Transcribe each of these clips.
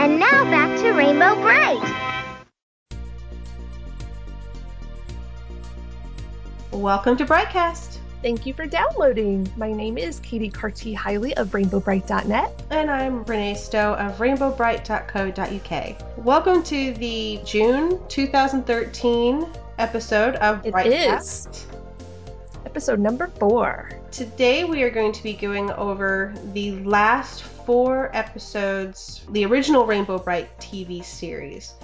And now back to Rainbow Brite. Welcome to Brightcast. Thank you for downloading. My name is Katie Carty Hiley of RainbowBrite.net. And I'm Renee Stowe of rainbowbrite.co.uk. Welcome to the June 2013 episode of It Brightcast. is episode number four. Today we are going to be going over the last four episodes, the original Rainbow Brite TV series.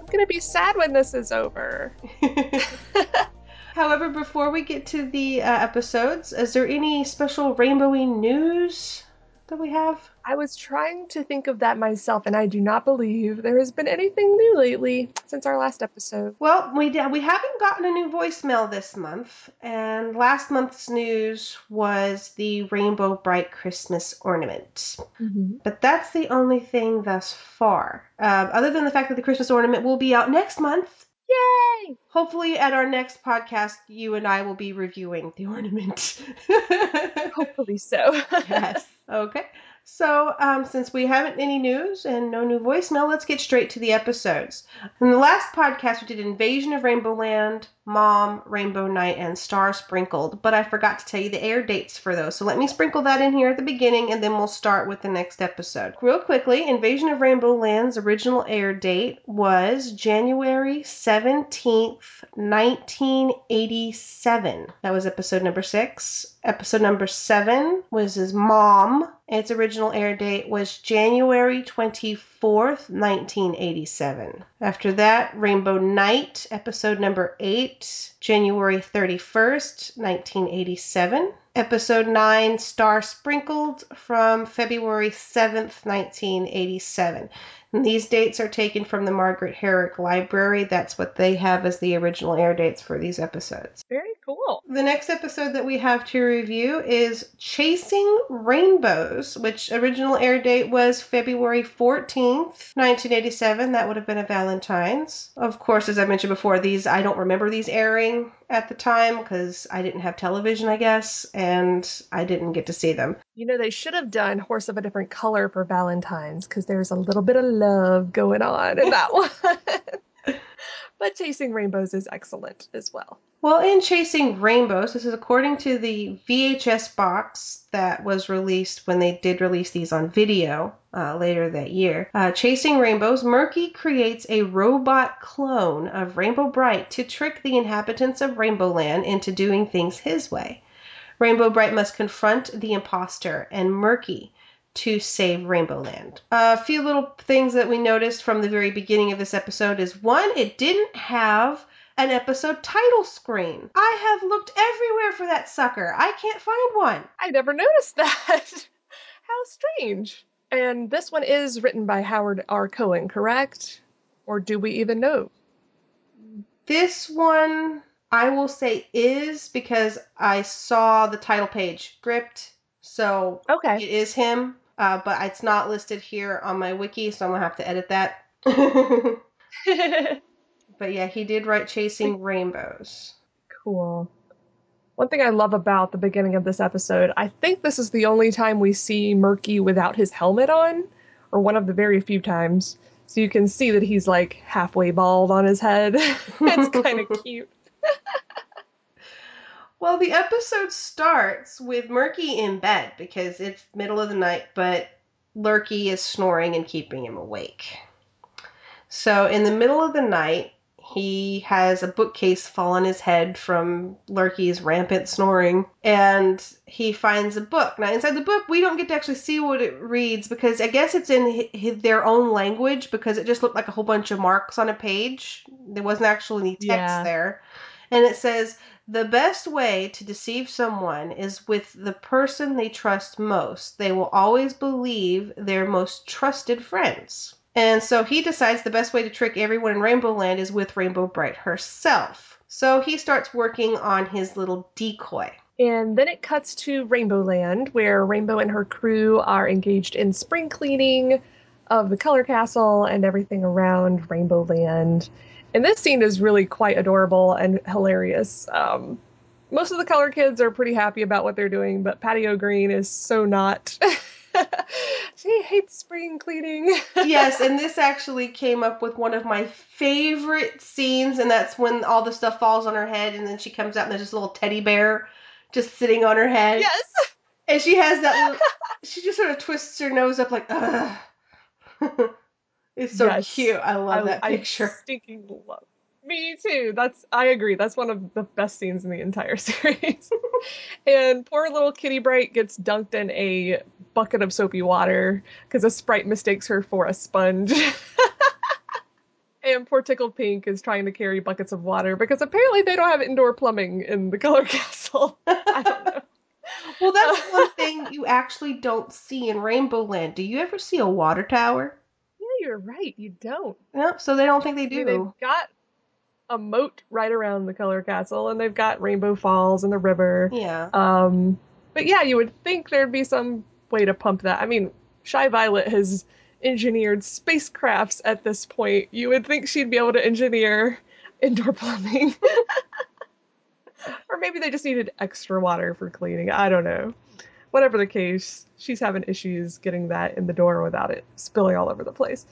I'm gonna be sad when this is over. However, before we get to the uh, episodes, is there any special rainbowy news that we have? I was trying to think of that myself, and I do not believe there has been anything new lately since our last episode. Well, we we haven't gotten a new voicemail this month, and last month's news was the Rainbow Brite Christmas ornament. Mm-hmm. But that's the only thing thus far. Um, other than the fact that the Christmas ornament will be out next month. Yay! Hopefully, at our next podcast, you and I will be reviewing the ornament. Hopefully so. yes. Okay. So, um, since we haven't any news and no new voicemail, let's get straight to the episodes. In the last podcast, we did Invasion of Rainbow Land, Mom, Rainbow Night, and Star Sprinkled, but I forgot to tell you the air dates for those. So let me sprinkle that in here at the beginning, and then we'll start with the next episode. Real quickly, Invasion of Rainbow Land's original air date was January 17th, 1987. That was episode number six. Episode number seven was his mom. Its original air date was January 24th, 1987. After that, Rainbow Night, episode number eight, January 31st, 1987. Episode 9, Star Sprinkled, from February 7th, 1987. And these dates are taken from the Margaret Herrick Library. That's what they have as the original air dates for these episodes. Very cool. The next episode that we have to review is Chasing Rainbows, which original air date was February 14th, 1987. That would have been a Valentine's. Of course, as I mentioned before, these I don't remember these airing at the time because I didn't have television, I guess, and I didn't get to see them. You know, they should have done Horse of a Different Color for Valentine's because there's a little bit of love going on in that one. But Chasing Rainbows is excellent as well. Well, in Chasing Rainbows, this is according to the VHS box that was released when they did release these on video uh, later that year. Uh, Chasing Rainbows, Murky creates a robot clone of Rainbow Brite to trick the inhabitants of Rainbow Land into doing things his way. Rainbow Brite must confront the imposter and Murky to save Rainbow Land. a few little things that we noticed from the very beginning of this episode is one, it didn't have an episode title screen. I have looked everywhere for that sucker. I can't find one. I never noticed that. How strange. And this one is written by Howard R. Cohen, correct? Or do we even know? This one, I will say, is because I saw the title page gripped, so Okay. it is him. Uh, but it's not listed here on my wiki, so I'm gonna have to edit that. but yeah, he did write Chasing Rainbows. cool. One thing I love about the beginning of this episode, I think this is the only time we see Murky without his helmet on, or one of the very few times. So you can see that he's like halfway bald on his head. it's kind of cute. Well, the episode starts with Murky in bed because it's middle of the night, but Lurky is snoring and keeping him awake. So in the middle of the night, he has a bookcase fall on his head from Lurky's rampant snoring, and he finds a book. Now, inside the book, we don't get to actually see what it reads because I guess it's in hi- their own language because it just looked like a whole bunch of marks on a page. There wasn't actually any text Yeah. there. And it says, the best way to deceive someone is with the person they trust most. They will always believe their most trusted friends. And so he decides the best way to trick everyone in Rainbow Land is with Rainbow Brite herself. So he starts working on his little decoy. And then it cuts to Rainbow Land, where Rainbow and her crew are engaged in spring cleaning of the Color Castle and everything around Rainbow Land. And this scene is really quite adorable and hilarious. Um, most of the color kids are pretty happy about what they're doing, but Patty O'Green is so not. she hates spring cleaning. yes, and this actually came up with one of my favorite scenes, and that's when all the stuff falls on her head, and then she comes out and there's this little teddy bear just sitting on her head. yes. And she has that little, she just sort of twists her nose up like, ugh. it's so Yes. cute. I love that picture. I stinking love. Me too. That's I agree. That's one of the best scenes in the entire series. and poor little Kitty Brite gets dunked in a bucket of soapy water because a sprite mistakes her for a sponge. and poor Tickled Pink is trying to carry buckets of water because apparently they don't have indoor plumbing in the Color Castle. I don't know. Well, that's one thing you actually don't see in Rainbow Land. Do you ever see a water tower? You're right. You don't. Nope, so they don't think they I mean, do. they've got a moat right around the Color Castle, and they've got Rainbow Falls and the river. Yeah. Um, but yeah, you would think there'd be some way to pump that. I mean, Shy Violet has engineered spacecrafts at this point. You would think she'd be able to engineer indoor plumbing. or maybe they just needed extra water for cleaning. I don't know. Whatever the case, she's having issues getting that in the door without it spilling all over the place.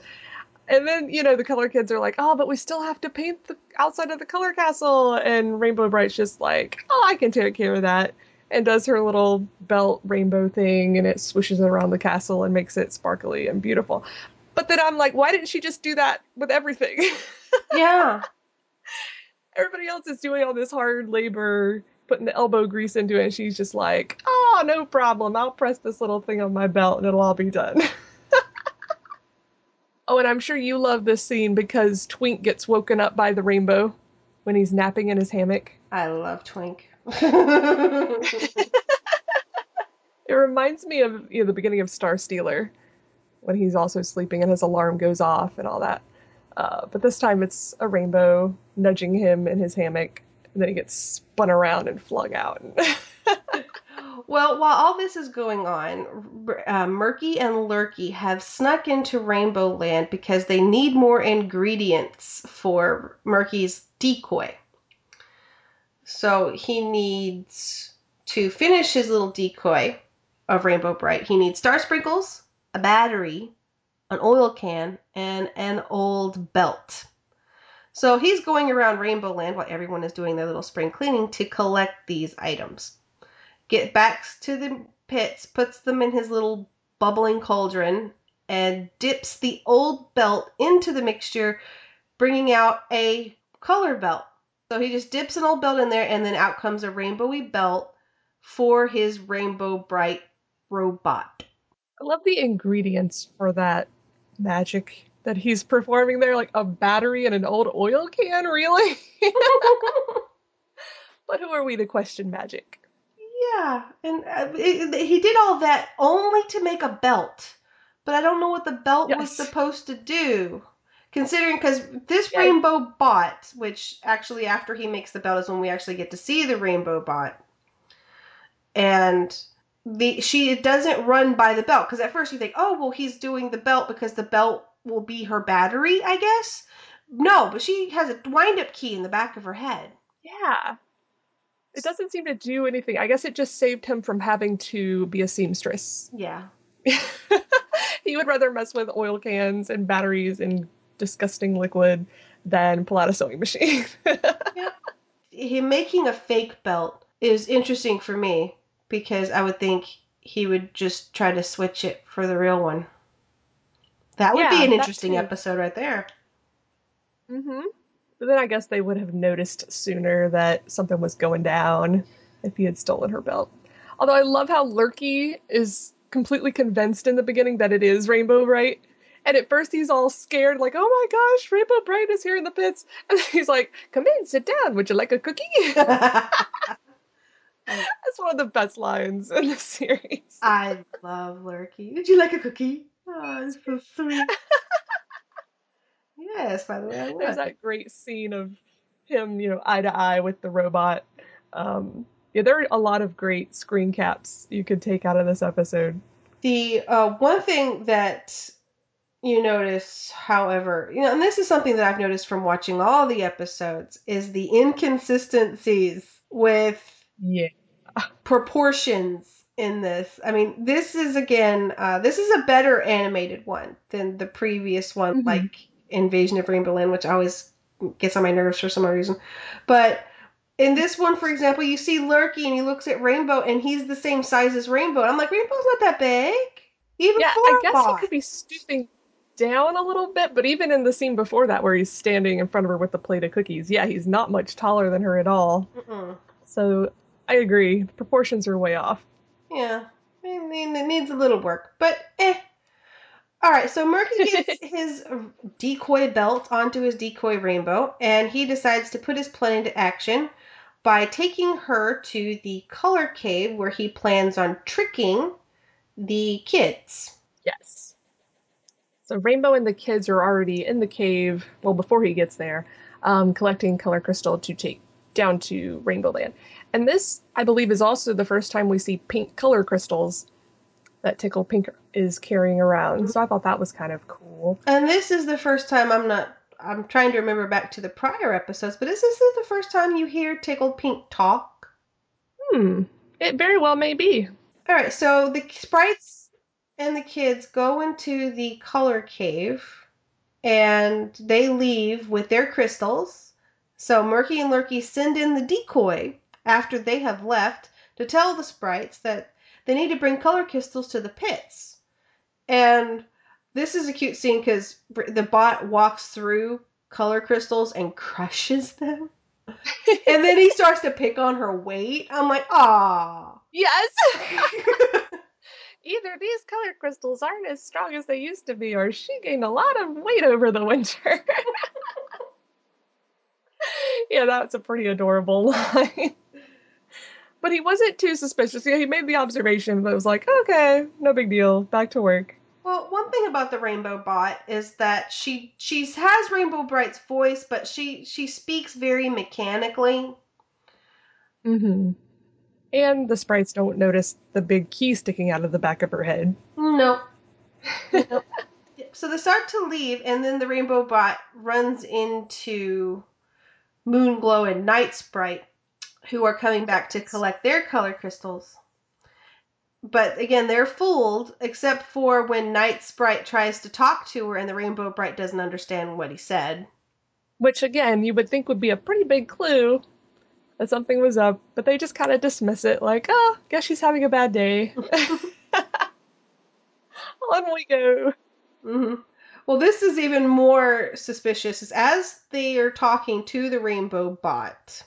And then, you know, the color kids are like, oh, but we still have to paint the outside of the color castle. And Rainbow Brite's just like, oh, I can take care of that. And does her little belt rainbow thing and it swishes it around the castle and makes it sparkly and beautiful. But then I'm like, why didn't she just do that with everything? Yeah. Everybody else is doing all this hard labor, putting the elbow grease into it, and she's just like, oh, oh, no problem. I'll press this little thing on my belt and it'll all be done. oh, and I'm sure you love this scene because Twink gets woken up by the rainbow when he's napping in his hammock. I love Twink. It reminds me of you know, the beginning of Star Stealer when he's also sleeping and his alarm goes off and all that. Uh, but this time it's a rainbow nudging him in his hammock, and then he gets spun around and flung out. well, while all this is going on, uh, Murky and Lurky have snuck into Rainbow Land because they need more ingredients for Murky's decoy. So he needs to finish his little decoy of Rainbow Brite. He needs star sprinkles, a battery, an oil can, and an old belt. So he's going around Rainbow Land while everyone is doing their little spring cleaning to collect these items. Get back to the pits, puts them in his little bubbling cauldron, and dips the old belt into the mixture, bringing out a color belt. So he just dips an old belt in there, and then out comes a rainbowy belt for his Rainbow Brite robot. I love the ingredients for that magic that he's performing there, like a battery and an old oil can, really? but who are we to question magic? Yeah, and uh, it, it- he did all that only to make a belt, but I don't know what the belt was supposed to do. Considering, because this Yeah. rainbow bot, which actually after he makes the belt is when we actually get to see the rainbow bot, and the she doesn't run by the belt because at first you think, oh well, he's doing the belt because the belt will be her battery, I guess. No, but she has a wind-up key in the back of her head. Yeah. It doesn't seem to do anything. I guess it just saved him from having to be a seamstress. Yeah. he would rather mess with oil cans and batteries and disgusting liquid than pull out a sewing machine. yeah. him making a fake belt is interesting for me because I would think he would just try to switch it for the real one. That would Yeah, be an interesting episode right there. mm-hmm. But then I guess they would have noticed sooner that something was going down if he had stolen her belt. Although I love how Lurky is completely convinced in the beginning that it is Rainbow Brite. And at first he's all scared, like, oh my gosh, Rainbow Brite is here in the pits. And then he's like, come in, sit down. Would you like a cookie? That's one of the best lines in the series. I love Lurky. Would you like a cookie? Oh, it's so sweet. Yes, by the way, I There's that great scene of him, you know, eye to eye with the robot. Um, yeah, there are a lot of great screen caps you could take out of this episode. The uh, one thing that you notice, however, you know, and this is something that I've noticed from watching all the episodes, is the inconsistencies with Yeah. proportions in this. I mean, this is again, uh, this is a better animated one than the previous one, Mhm. like Invasion of Rainbow Land, which always gets on my nerves for some reason. But in this one, for example, you see Lurky and he looks at Rainbow and he's the same size as Rainbow. And I'm like, Rainbow's not that big. Even Yeah, I guess bot. he could be stooping down a little bit, but even in the scene before that, where he's standing in front of her with the plate of cookies, yeah, he's not much taller than her at all. Mm-mm. So I agree, proportions are way off. Yeah, I mean, it needs a little work, but eh. All right, so Murky gets his decoy belt onto his decoy rainbow, and he decides to put his plan into action by taking her to the color cave where he plans on tricking the kids. Yes. So Rainbow and the kids are already in the cave, well, before he gets there, um, collecting color crystal to take down to Rainbow Land. And this, I believe, is also the first time we see pink color crystals that Tickle Pink is carrying around. So I thought that was kind of cool. And this is the first time I'm not. I'm trying to remember back to the prior episodes, but is this the first time you hear Tickle Pink talk? Hmm. It very well may be. All right, so the sprites and the kids go into the color cave and they leave with their crystals. So Murky and Lurky send in the decoy after they have left to tell the sprites that they need to bring color crystals to the pits. And this is a cute scene because the bot walks through color crystals and crushes them. and then he starts to pick on her weight. I'm like, ah. Yes! Either these color crystals aren't as strong as they used to be, or she gained a lot of weight over the winter. yeah, that's a pretty adorable line. But he wasn't too suspicious. Yeah, he made the observation, but was like, okay, no big deal, back to work. Well, one thing about the Rainbow Bot is that she she has Rainbow Brite's voice, but she she speaks very mechanically. Mm-hmm. And the sprites don't notice the big key sticking out of the back of her head. Nope. Nope. So they start to leave, and then the Rainbow Bot runs into Moonglow and Night Sprite, who are coming back to collect their color crystals. But again, they're fooled, except for when Night Sprite tries to talk to her and the Rainbow Brite doesn't understand what he said. Which, again, you would think would be a pretty big clue that something was up, but they just kind of dismiss it like, oh, guess she's having a bad day. On we go. hmm Well, this is even more suspicious. Is as they are talking to the Rainbow Bot,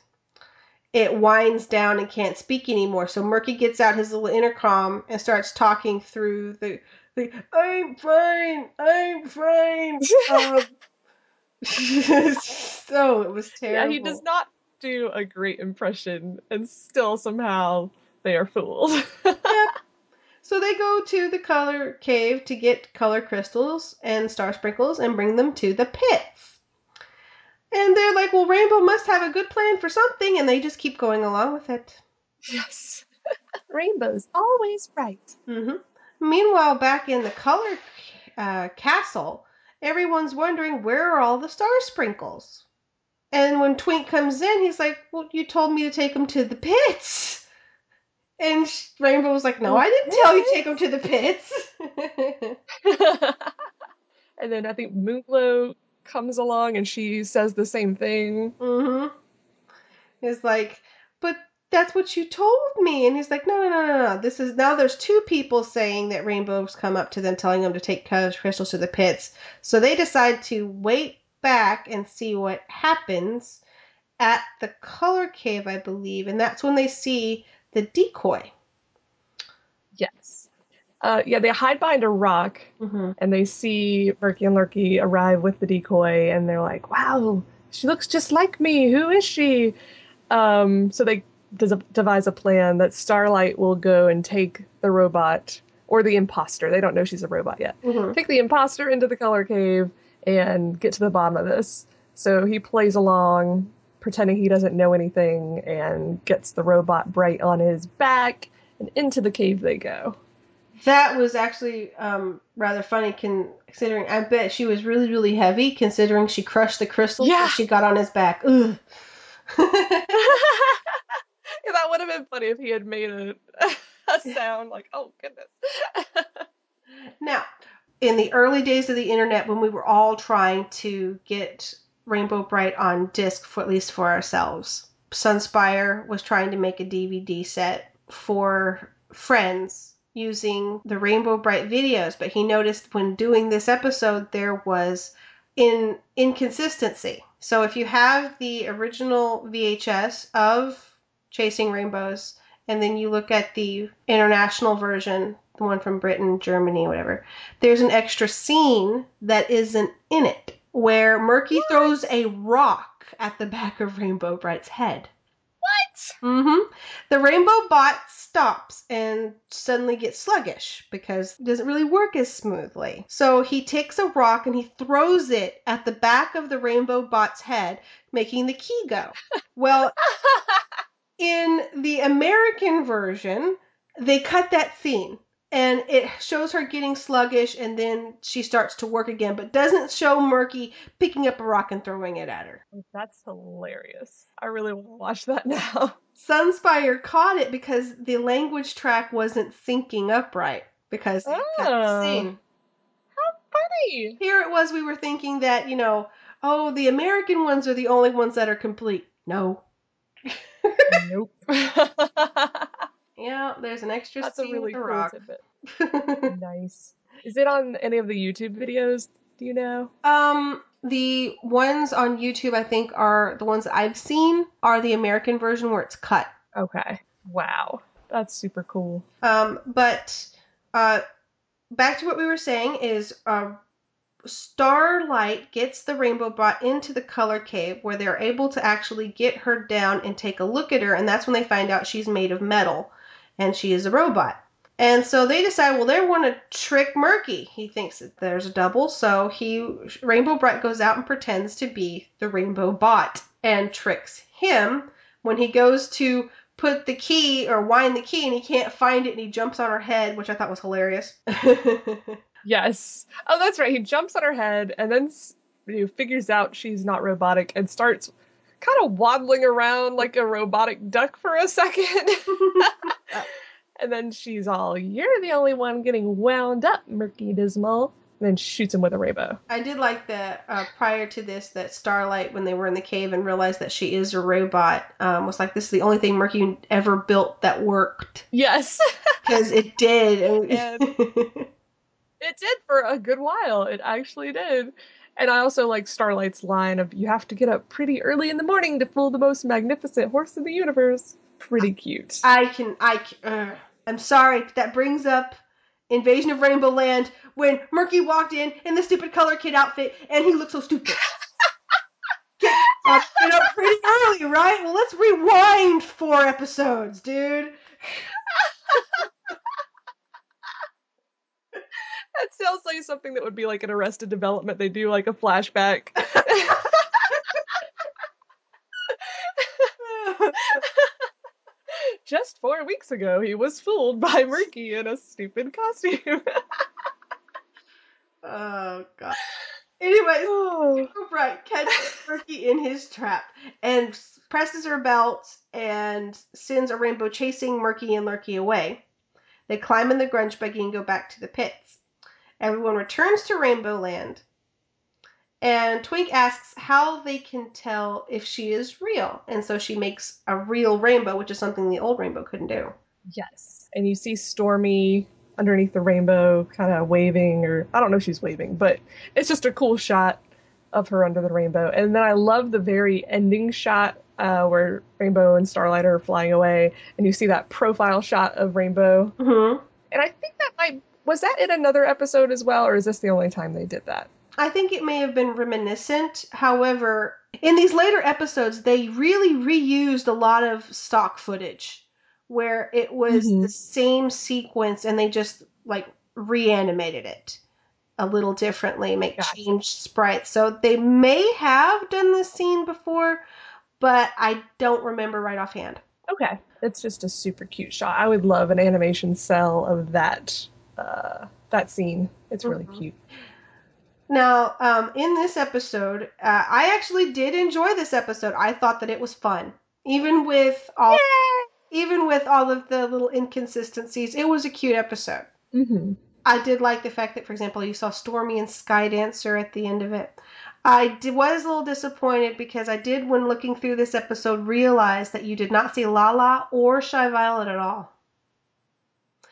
it winds down and can't speak anymore. So Murky gets out his little intercom and starts talking through the. the I'm fine. I'm fine. Um, so it was terrible. Yeah, he does not do a great impression, and still somehow they are fooled. So they go to the color cave to get color crystals and star sprinkles and bring them to the pits. And they're like, well, Rainbow must have a good plan for something, and they just keep going along with it. yes. Rainbow's always right. hmm Meanwhile, back in the color uh, castle, everyone's wondering where are all the star sprinkles? And when Twink comes in, he's like, well, you told me to take them to the pits. And Rainbow was like, no, I didn't tell you to take them to the pits. and then I think Moonglow comes along and she says the same thing. Mm-hmm. Like, but that's what you told me. And he's like, no, no, no, no, no. This is now there's two people saying that Rainbow's come up to them telling them to take crystals to the pits. So they decide to wait back and see what happens at the color cave, I believe. And that's when they see the decoy. Uh, yeah, they hide behind a rock Mm-hmm. and they see Murky and Lurky arrive with the decoy and they're like, wow, she looks just like me. Who is she? Um, so they des- devise a plan that Starlite will go and take the robot or the imposter. They don't know she's a robot yet. Mm-hmm. Take the imposter into the color cave and get to the bottom of this. So he plays along, pretending he doesn't know anything, and gets the robot bright on his back, and into the cave they go. That was actually um, rather funny, con- considering I bet she was really, really heavy, considering she crushed the crystal Yeah. she got on his back. Ugh. Yeah, that would have been funny if he had made a, a, sound. Like, oh goodness. Now, in the early days of the internet, when we were all trying to get Rainbow Brite on disc, for at least for ourselves, Sunspire was trying to make a DVD set for friends using the Rainbow Brite videos, but he noticed when doing this episode there was in inconsistency. So if you have the original VHS of Chasing Rainbows and then you look at the international version, the one from Britain, Germany, whatever, there's an extra scene that isn't in it where Murky throws a rock at the back of Rainbow Brite's head. What? Mm-hmm. The Rainbow Bot stops and suddenly gets sluggish because it doesn't really work as smoothly. So he takes a rock and he throws it at the back of the Rainbow Bot's head, making the key go. Well, in the American version, they cut that scene and it shows her getting sluggish and then she starts to work again, but doesn't show Murky picking up a rock and throwing it at her. That's hilarious. I really want to watch that now. Sunspire caught it because the language track wasn't syncing up right because they cut the Oh. scene. How funny. Here it was, we were thinking that, you know, oh, the American ones are the only ones that are complete. No. nope. Yeah, there's an extra That's a scene really with a cool rock. tidbit. Nice. Is it on any of the YouTube videos? Do you know? um, the ones on YouTube, I think, are the ones that I've seen are the American version where it's cut. Okay. Wow. That's super cool. Um, but uh, back to what we were saying is uh, Starlite gets the Rainbow Bot into the color cave where they're able to actually get her down and take a look at her, and that's when they find out she's made of metal and she is a robot. And so they decide, well, they want to trick Murky. He thinks that there's a double, so he Rainbow Brite goes out and pretends to be the Rainbow Bot and tricks him when he goes to put the key or wind the key and he can't find it and he jumps on her head, which I thought was hilarious. Yes. Oh, that's right. He jumps on her head and then you know, figures out she's not robotic and starts kind of waddling around like a robotic duck for a second. and then she's all, You're the only one getting wound up, Murky Dismal. And then shoots him with a rainbow. I did like that uh, prior to this that Starlite, when they were in the cave and realized that she is a robot, um, was like, "This is the only thing Murky ever built that worked Yes. because it did." It did for a good while. It actually did. And I also like Starlite's line of you have to get up pretty early in the morning to fool the most magnificent horse in the universe. Pretty cute. I can, I, can, uh, I'm sorry, but that brings up Invasion of Rainbow Land when Murky walked in in the stupid color kid outfit and he looked so stupid. get, up, get up pretty early, right? Well, let's rewind four episodes, dude. That sounds like something that would be like an Arrested Development. They do like a flashback. Just four weeks ago, he was fooled by Murky in a stupid costume. oh god. Anyways, oh. Bright catches Murky in his trap and presses her belt and sends a rainbow chasing Murky and Lurky away. They climb in the grunge buggy and go back to the pits. Everyone returns to Rainbow Land. And Twink asks how they can tell if she is real. And so she makes a real rainbow, which is something the old rainbow couldn't do. Yes. And you see Stormy underneath the rainbow, kind of waving, or I don't know if she's waving, but it's just a cool shot of her under the rainbow. And then I love the very ending shot uh, where Rainbow and Starlite are flying away, and you see that profile shot of Rainbow. Mm-hmm. And I think was that in another episode as well, or is this the only time they did that? I think it may have been reminiscent. However, in these later episodes, they really reused a lot of stock footage where it was Mhm. the same sequence and they just like reanimated it a little differently, make Gotcha. changed sprites. So they may have done this scene before, but I don't remember right offhand. Okay, it's just a super cute shot. I would love an animation cell of that uh, that scene. It's really Mhm. cute. Now, um, in this episode, uh, I actually did enjoy this episode. I thought that it was fun, even with all even with all of the little inconsistencies, it was a cute episode. Mm-hmm. I did like the fact that, for example, you saw Stormy and Skydancer at the end of it. I did, was a little disappointed because I did, when looking through this episode, realize that you did not see Lala or Shy Violet at all.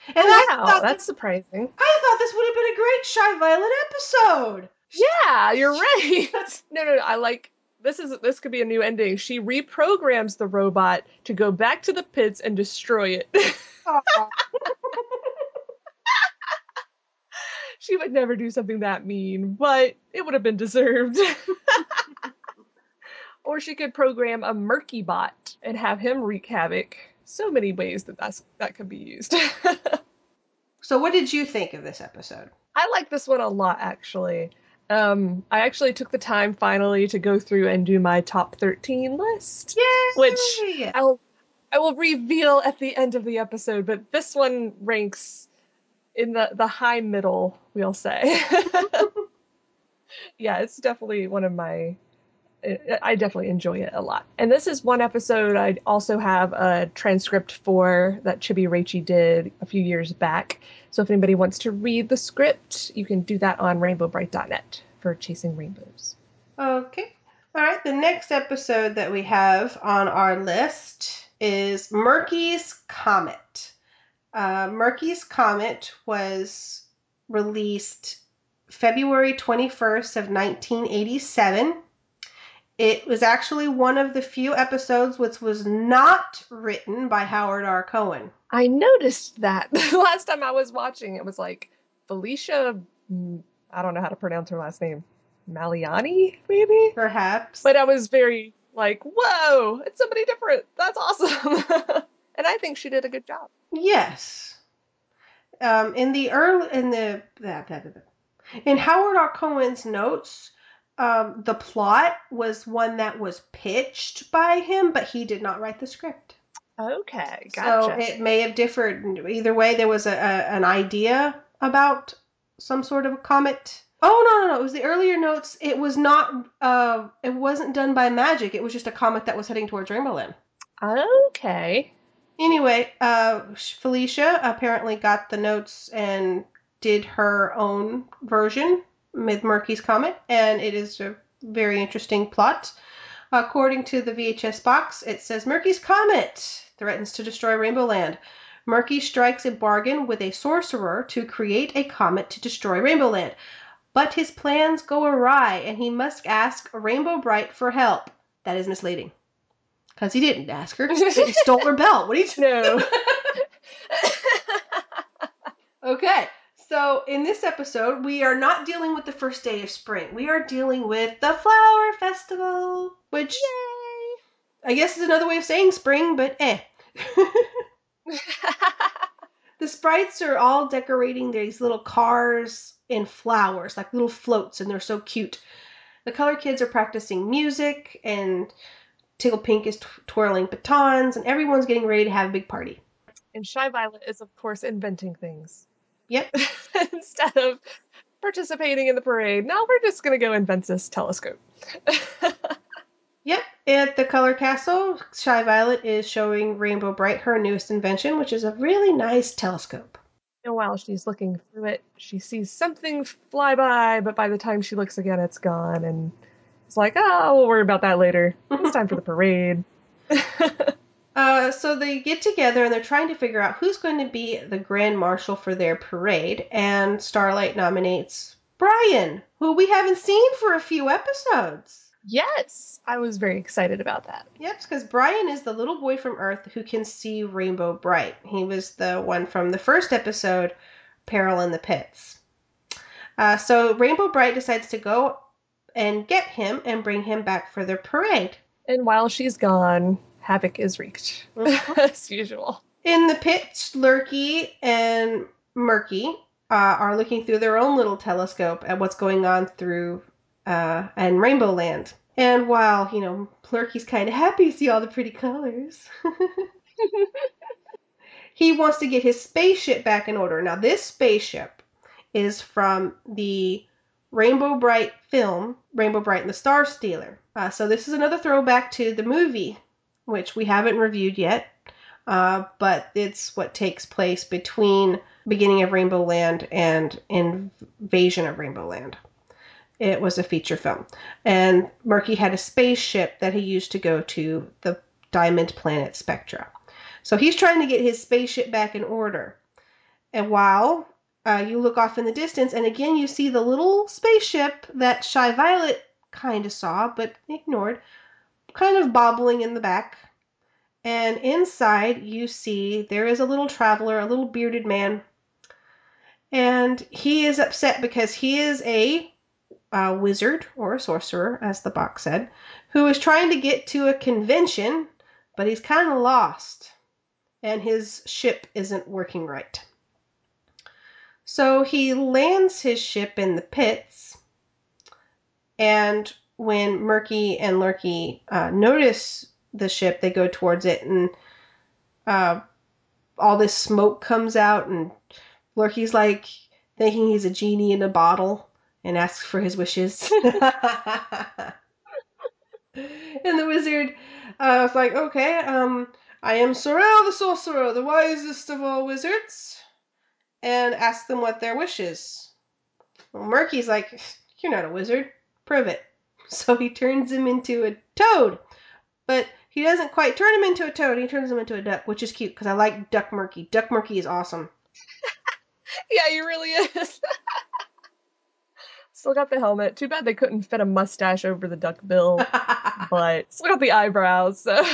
And I wow, thought that's surprising. I thought this would have been a great Shy Violet episode. Yeah, you're right. no, no, no, I like this is this could be a new ending. She reprograms the robot to go back to the pits and destroy it. She would never do something that mean, but it would have been deserved. or she could program a murky bot and have him wreak havoc. So many ways that that's, that could be used. so, what did you think of this episode? I like this one a lot, actually. Um, I actually took the time finally to go through and do my top 13 list, Yay! which I will, I will reveal at the end of the episode, but this one ranks in the, the high middle, we'll say. yeah, it's definitely one of my. I definitely enjoy it a lot. And this is one episode I also have a transcript for that Chibi Raichi did a few years back. So if anybody wants to read the script, you can do that on rainbowbrite.net for Chasing Rainbows. Okay. All right. The next episode that we have on our list is Murky's Comet. Uh, Murky's Comet was released February 21st of 1987. It was actually one of the few episodes which was not written by Howard R. Cohen. I noticed that the last time I was watching. It was like Felicia. mm, I don't know how to pronounce her last name. Maliani, maybe. Perhaps. But I was very like, "Whoa, it's somebody different. That's awesome." and I think she did a good job. Yes. Um, in the early in the in Howard R. Cohen's notes, um, the plot was one that was pitched by him, but he did not write the script. Okay, So it may have differed. Either way, there was a, a an idea about some sort of a comet. Oh no, no, no! It was the earlier notes. It was not. Uh, it wasn't done by magic. It was just a comet that was heading towards Rainbow Land. okay. Anyway, uh, Felicia apparently got the notes and did her own version with Murky's Comet, and it is a very interesting plot. According to the VHS box, it says Murky's Comet threatens to destroy Rainbow Land. Murky strikes a bargain with a sorcerer to create a comet to destroy Rainbow Land. But his plans go awry, and he must ask Rainbow Brite for help. That is misleading. Because he didn't ask her. He stole her belt. What are you know? Okay, so in this episode, we are not dealing with the first day of spring. We are dealing with the flower festival, which I guess is another way of saying spring, but eh. the sprites are all decorating these little cars in flowers, like little floats, and they're so cute. The color kids are practicing music, and Tickle Pink is tw- twirling batons, and everyone's getting ready to have a big party. and Shy Violet is, of course, inventing things. Yep. Instead of participating in the parade, now we're just going to go invent this telescope. Yep, at the Color Castle, Shy Violet is showing Rainbow Brite her newest invention, which is a really nice telescope. And while she's looking through it, she sees something fly by, but by the time she looks again, it's gone. And it's like, oh, we'll worry about that later. It's time for the parade. Uh, so they get together and they're trying to figure out who's going to be the grand marshal for their parade. And Starlite nominates Brian, who we haven't seen for a few episodes. yes, I was very excited about that. Yep, because Brian is the little boy from Earth who can see Rainbow Brite. He was the one from the first episode, Peril in the Pits. Uh, so Rainbow Brite decides to go and get him and bring him back for their parade. And while she's gone, havoc is wreaked, as usual. In the pits, Lurky and Murky uh, are looking through their own little telescope at what's going on through uh, and Rainbow Land. And while, you know, Lurky's kind of happy to see all the pretty colors, he wants to get his spaceship back in order. Now, this spaceship is from the Rainbow Brite film, Rainbow Brite and the Star Stealer. Uh, so, this is another throwback to the movie, which we haven't reviewed yet. uh, but it's what takes place between beginning of Rainbow Land and Invasion of Rainbow Land. It was a feature film, and Murky had a spaceship that he used to go to the diamond planet Spectra. So he's trying to get his spaceship back in order. And while uh, you look off in the distance, and again you see the little spaceship that Shy Violet kind of saw but ignored, kind of bobbling in the back. And inside you see there is a little traveler, a little bearded man. And he is upset because he is a, a wizard or a sorcerer, as the box said, who is trying to get to a convention, but he's kind of lost. And his ship isn't working right. So he lands his ship in the pits, and when Murky and Lurky uh, notice the ship, they go towards it, and uh, all this smoke comes out, and Lurky's like thinking he's a genie in a bottle and asks for his wishes. and the wizard uh, like, okay, um, I am Sorrel the sorcerer, the wisest of all wizards, and asks them what their wish is. Well, Murky's like, you're not a wizard. Prove it. So he turns him into a toad. But he doesn't quite turn him into a toad. He turns him into a duck, which is cute because I like Duck Murky. Duck Murky is awesome. yeah, he really is. still got the helmet. Too bad they couldn't fit a mustache over the duck bill, but still got the eyebrows. So.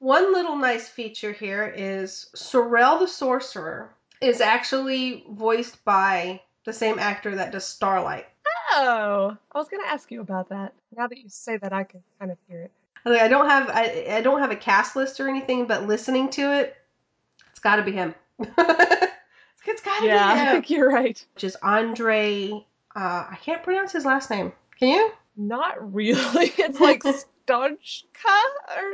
One little nice feature here is Sorrel the Sorcerer is actually voiced by the same actor that does Starlite. Oh, I was gonna ask you about that. Now that you say that, I can kind of hear it. I don't have I, I don't have a cast list or anything, but listening to it, it's got to be him. it's got to yeah, be him. I think you're right. Which is Andre. Uh, I can't pronounce his last name. Can you? Not really. It's like Stonchka or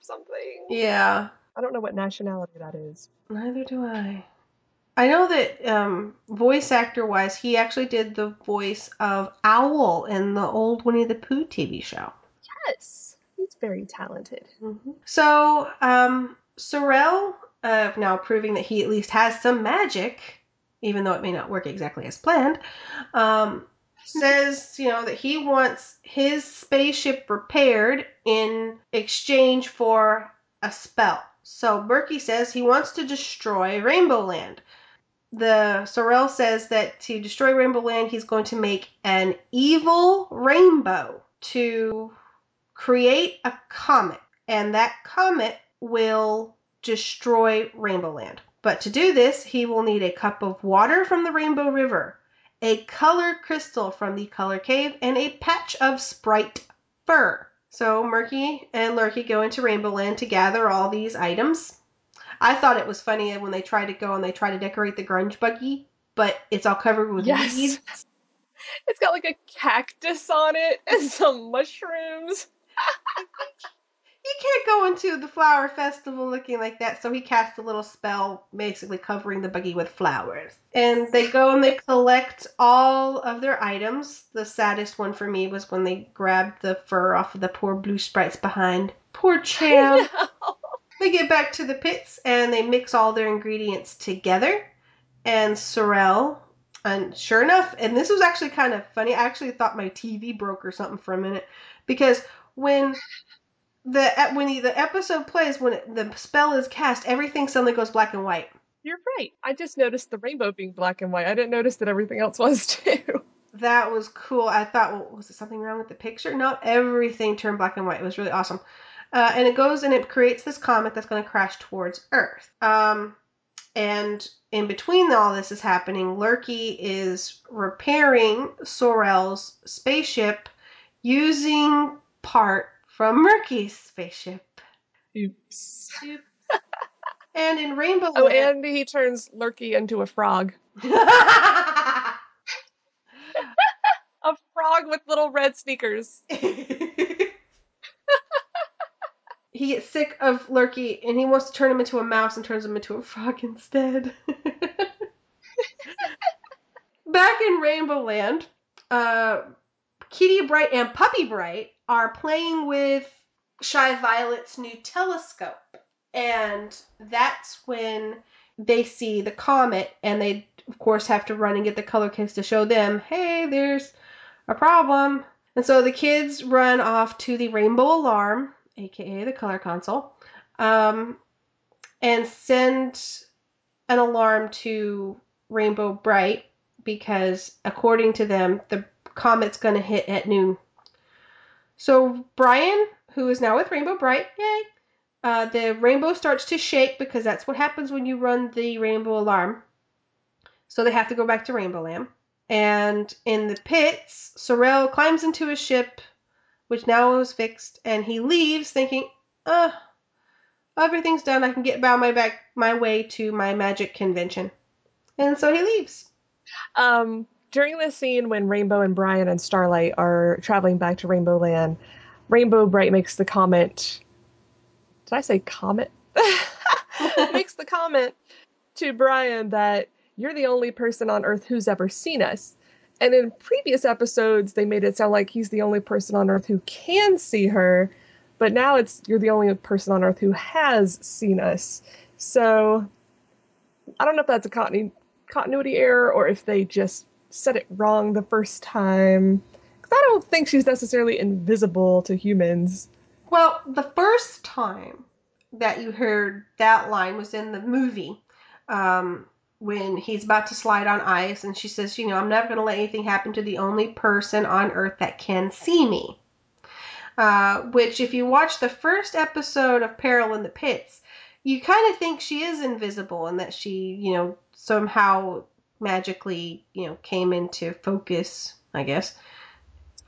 something. Yeah. I don't know what nationality that is. Neither do I. I know that um, voice actor wise, he actually did the voice of Owl in the old Winnie the Pooh TV show. Yes, he's very talented. Mm-hmm. So, um, Sorrel, uh, now proving that he at least has some magic, even though it may not work exactly as planned, um, says, you know, that he wants his spaceship repaired in exchange for a spell. So Murky says he wants to destroy Rainbow Land the Sorrel says that to destroy Rainbow Land, he's going to make an evil rainbow to create a comet, and that comet will destroy Rainbow Land. But to do this, he will need a cup of water from the Rainbow River, a colored crystal from the Color Cave, and a patch of sprite fur. So Murky and Lurky go into Rainbow Land to gather all these items. I thought it was funny when they try to go and they try to decorate the grunge buggy, but it's all covered with yes. weeds. It's got like a cactus on it and some mushrooms. you can't go into the flower festival looking like that, so he casts a little spell basically covering the buggy with flowers. And they go and they collect all of their items. The saddest one for me was when they grabbed the fur off of the poor blue sprites behind. Poor champ. They get back to the pits and they mix all their ingredients together. And Sorrel, and sure enough, and this was actually kind of funny. I actually thought my TV broke or something for a minute because when the when the episode plays, when it, the spell is cast, everything suddenly goes black and white. You're right. I just noticed the rainbow being black and white. I didn't notice that everything else was too. That was cool. I thought, well, was it something wrong with the picture? No, everything turned black and white. It was really awesome. Uh, and it goes and it creates this comet that's going to crash towards Earth. Um, and in between all this is happening, Lurky is repairing Sorel's spaceship using part from Murky's spaceship. Oops. Oops. and in Rainbow Oh, and he turns Lurky into a frog. a frog with little red sneakers. he gets sick of Lurky and he wants to turn him into a mouse and turns him into a frog instead. Back in Rainbow Land, uh, Kitty Brite and Puppy Brite are playing with Shy Violet's new telescope. And that's when they see the comet, and they, of course, have to run and get the color kids to show them, hey, there's a problem. And so the kids run off to the rainbow alarm, aka the color console, um, and send an alarm to Rainbow Brite because, according to them, the comet's going to hit at noon. So Brian, who is now with Rainbow Brite, yay, uh, the rainbow starts to shake because that's what happens when you run the rainbow alarm. So they have to go back to Rainbow Land. And in the pits, Sorrel climbs into a ship, which now is fixed, and he leaves thinking, uh, everything's done. I can get about my back my way to my magic convention. And so he leaves. Um, during the scene when Rainbow and Brian and Starlite are traveling back to Rainbow Land, Rainbow Brite makes the comment. Did I say comment? makes the comment to Brian that you're the only person on Earth who's ever seen us. And in previous episodes, they made it sound like he's the only person on Earth who can see her, but now it's you're the only person on Earth who has seen us. So I don't know if that's a continu- continuity error or if they just said it wrong the first time. Because I don't think she's necessarily invisible to humans. Well, the first time that you heard that line was in the movie um, when he's about to slide on ice, and she says, You know, I'm never going to let anything happen to the only person on earth that can see me. Uh, which, if you watch the first episode of Peril in the Pits, you kind of think she is invisible and that she, you know, somehow magically, you know, came into focus, I guess.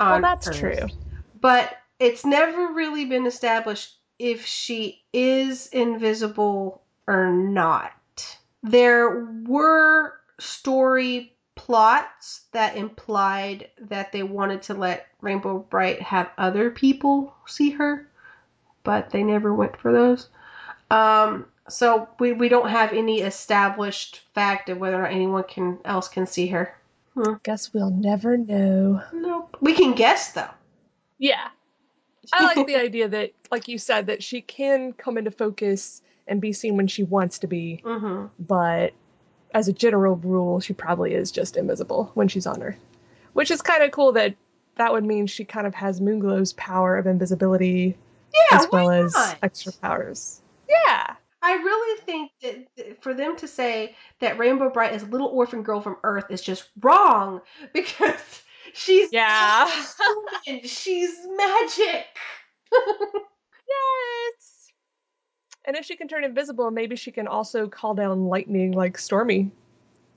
Well, that's Earth. true. But it's never really been established if she is invisible or not. There were story plots that implied that they wanted to let Rainbow Brite have other people see her, but they never went for those. Um, so we, we don't have any established fact of whether or not anyone can else can see her. Guess we'll never know. Nope. We can guess though. Yeah. I like the idea that, like you said, that she can come into focus and be seen when she wants to be, hmm but as a general rule, she probably is just invisible when she's on Earth. Which is kind of cool that that would mean she kind of has Moonglow's power of invisibility Yeah, as well why as extra powers. Yeah. I really think that for them to say that Rainbow Brite is a little orphan girl from Earth is just wrong because she's Yeah. human. she's magic. And if she can turn invisible, maybe she can also call down lightning like Stormy.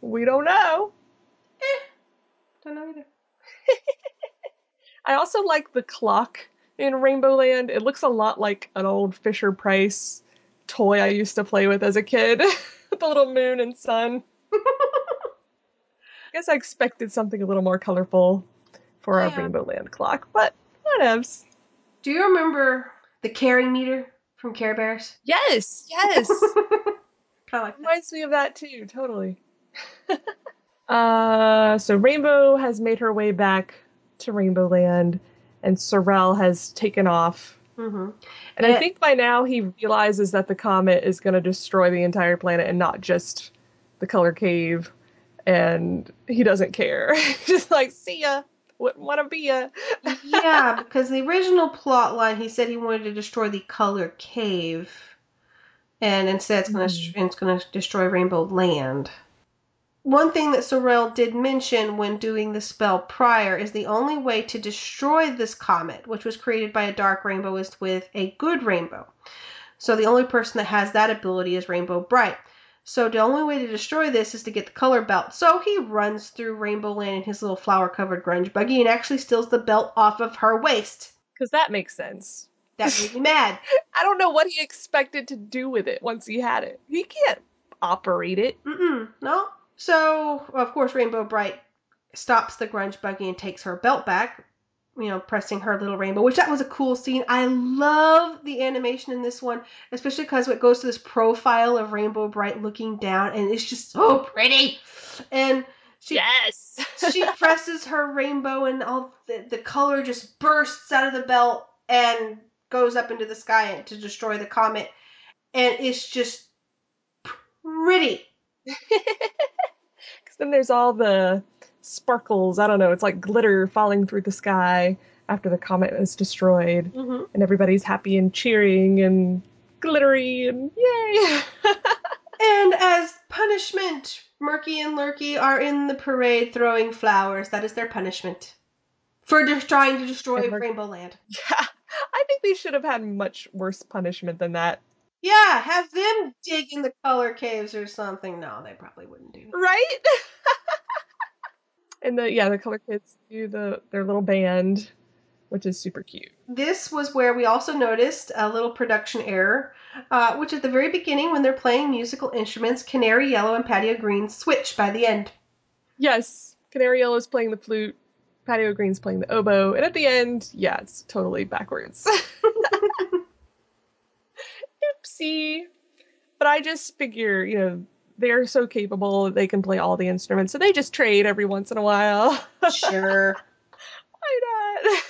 We don't know. Eh, don't know either. I also like the clock in Rainbow Land. It looks a lot like an old Fisher Price toy I used to play with as a kid. the little moon and sun. I guess I expected something a little more colorful for our Yeah. Rainbow Land clock, but whatevs. Do you remember the caring meter from Care Bears? Yes, yes. kind of like. Reminds me of that too, totally. uh, so Rainbow has made her way back to Rainbow Land, and Sorrel has taken off. hmm And Yeah. I think by now he realizes that the comet is going to destroy the entire planet and not just the Color Cave, and he doesn't care. Just like, see ya, wouldn't want to be a. yeah, because the original plot line, he said he wanted to destroy the Color Cave, and instead it's going to Mhm. it's going to destroy Rainbow Land. One thing that Sorrel did mention when doing the spell prior is the only way to destroy this comet, which was created by a dark rainbow, is with a good rainbow. So the only person that has that ability is Rainbow Brite. So the only way to destroy this is to get the color belt. So he runs through Rainbow Land in his little flower covered grunge buggy and actually steals the belt off of her waist. Because that makes sense. That made me mad. I don't know what he expected to do with it once he had it. He can't operate it. Mm-mm, no. So, of course, Rainbow Brite stops the grunge buggy and takes her belt back, you know, pressing her little rainbow, which that was a cool scene. I love the animation in this one, especially because it goes to this profile of Rainbow Brite looking down, and it's just so pretty. And she yes. she presses her rainbow and all the, the color just bursts out of the belt and goes up into the sky to destroy the comet and it's just pretty. Because then there's all the sparkles. I don't know. It's like glitter falling through the sky after the comet is destroyed, hmm and everybody's happy and cheering and glittery and yay! And as punishment, Murky and Lurky are in the parade throwing flowers. That is their punishment for de- trying to destroy Mur- Rainbow Land. yeah, I think they should have had much worse punishment than that, Yeah, have them dig in the color caves or something. No, they probably wouldn't do that. right? And the yeah, the color kids do the their little band, which is super cute. This was where we also noticed a little production error, uh, which at the very beginning, when they're playing musical instruments, Canary Yellow and Patty O'Green switch by the end. Yes, Canary yellow is playing the flute, Patty O'Green's playing the oboe, and at the end, yeah, it's totally backwards. Oopsie. But I just figure, you know, they're so capable, they can play all the instruments, so they just trade every once in a while. Sure. Why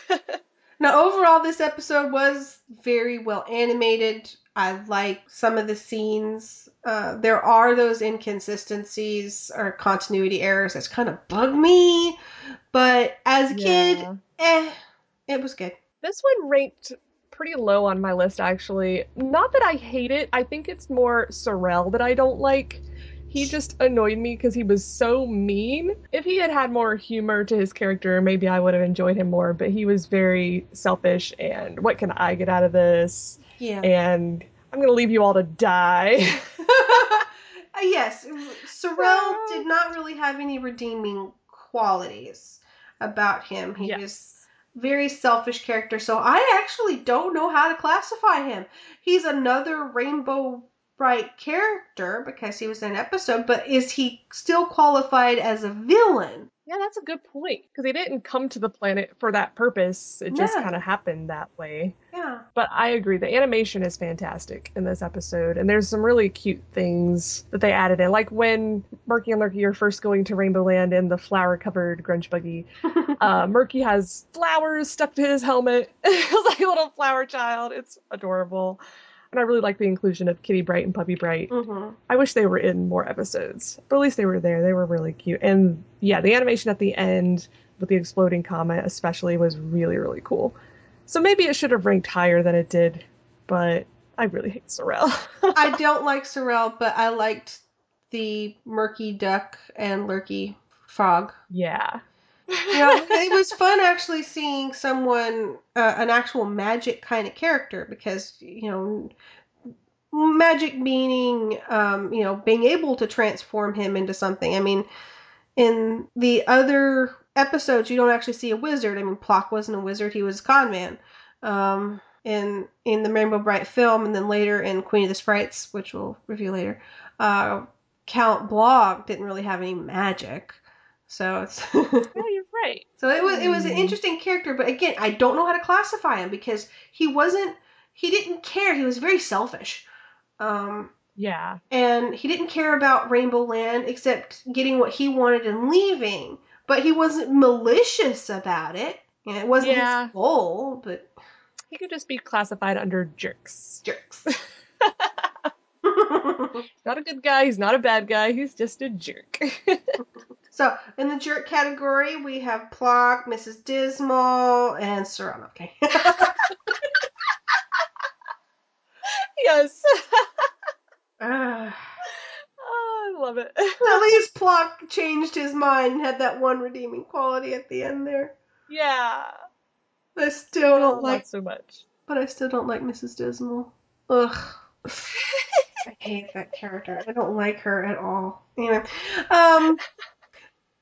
not? Now, overall, this episode was very well animated. I like some of the scenes. Uh, there are those inconsistencies or continuity errors that's kind of bug me, but as a kid, Yeah. eh, it was good. This one ranked pretty low on my list, actually. Not that I hate it, I think it's more Sorrel that I don't like. He just annoyed me because he was so mean. If he had had more humor to his character, maybe I would have enjoyed him more, but he was very selfish and what can I get out of this? Yeah. And I'm gonna leave you all to die. Uh, yes, Sorrel did not really have any redeeming qualities about him. He Yes. was very selfish character, so I actually don't know how to classify him. He's another Rainbow Brite character because he was in an episode, but is he still qualified as a villain? yeah, that's a good point. Because he didn't come to the planet for that purpose. It just No. kind of happened that way. Yeah. But I agree, the animation is fantastic in this episode, and there's some really cute things that they added in, like when Murky and Lurky are first going to Rainbow Land in the flower-covered grunge buggy. Uh, Murky has flowers stuck to his helmet. it's like a little flower child. It's adorable, and I really like the inclusion of Kitty Brite and Puppy Brite. hmm I wish they were in more episodes, but at least they were there. They were really cute, and yeah, the animation at the end with the exploding comet, especially, was really really cool. So maybe it should have ranked higher than it did, but I really hate Sorrel. I don't like Sorrel, but I liked the Murky Duck and Lurky Frog. yeah. Yeah, it was fun actually seeing someone, uh, an actual magic kind of character, because you know, magic meaning, um, you know, being able to transform him into something. I mean, in the other episodes, you don't actually see a wizard. I mean, Plock wasn't a wizard; he was a con man. Um, in in the Rainbow Brite film, and then later in Queen of the Sprites, which we'll review later, uh, Count Blogg didn't really have any magic. So it's yeah, you're right. so it was it was an Hmm. interesting character, but again, I don't know how to classify him because he wasn't he didn't care. He was very selfish. Um Yeah. and he didn't care about Rainbow Land except getting what he wanted and leaving. But he wasn't malicious about it. Know, it wasn't Yeah. his goal, but He could just be classified under jerks. jerks. Not a good guy, he's not a bad guy, he's just a jerk. so in the jerk category, we have Plock, Mrs. Dismal, and Serrano. Okay. yes. Ah. oh, I love it. At least Plock changed his mind and had that one redeeming quality at the end there. yeah. I still don't like, so much. but I still don't like Mrs. Dismal. Ugh. I hate that character. I don't like her at all. Anyway, um,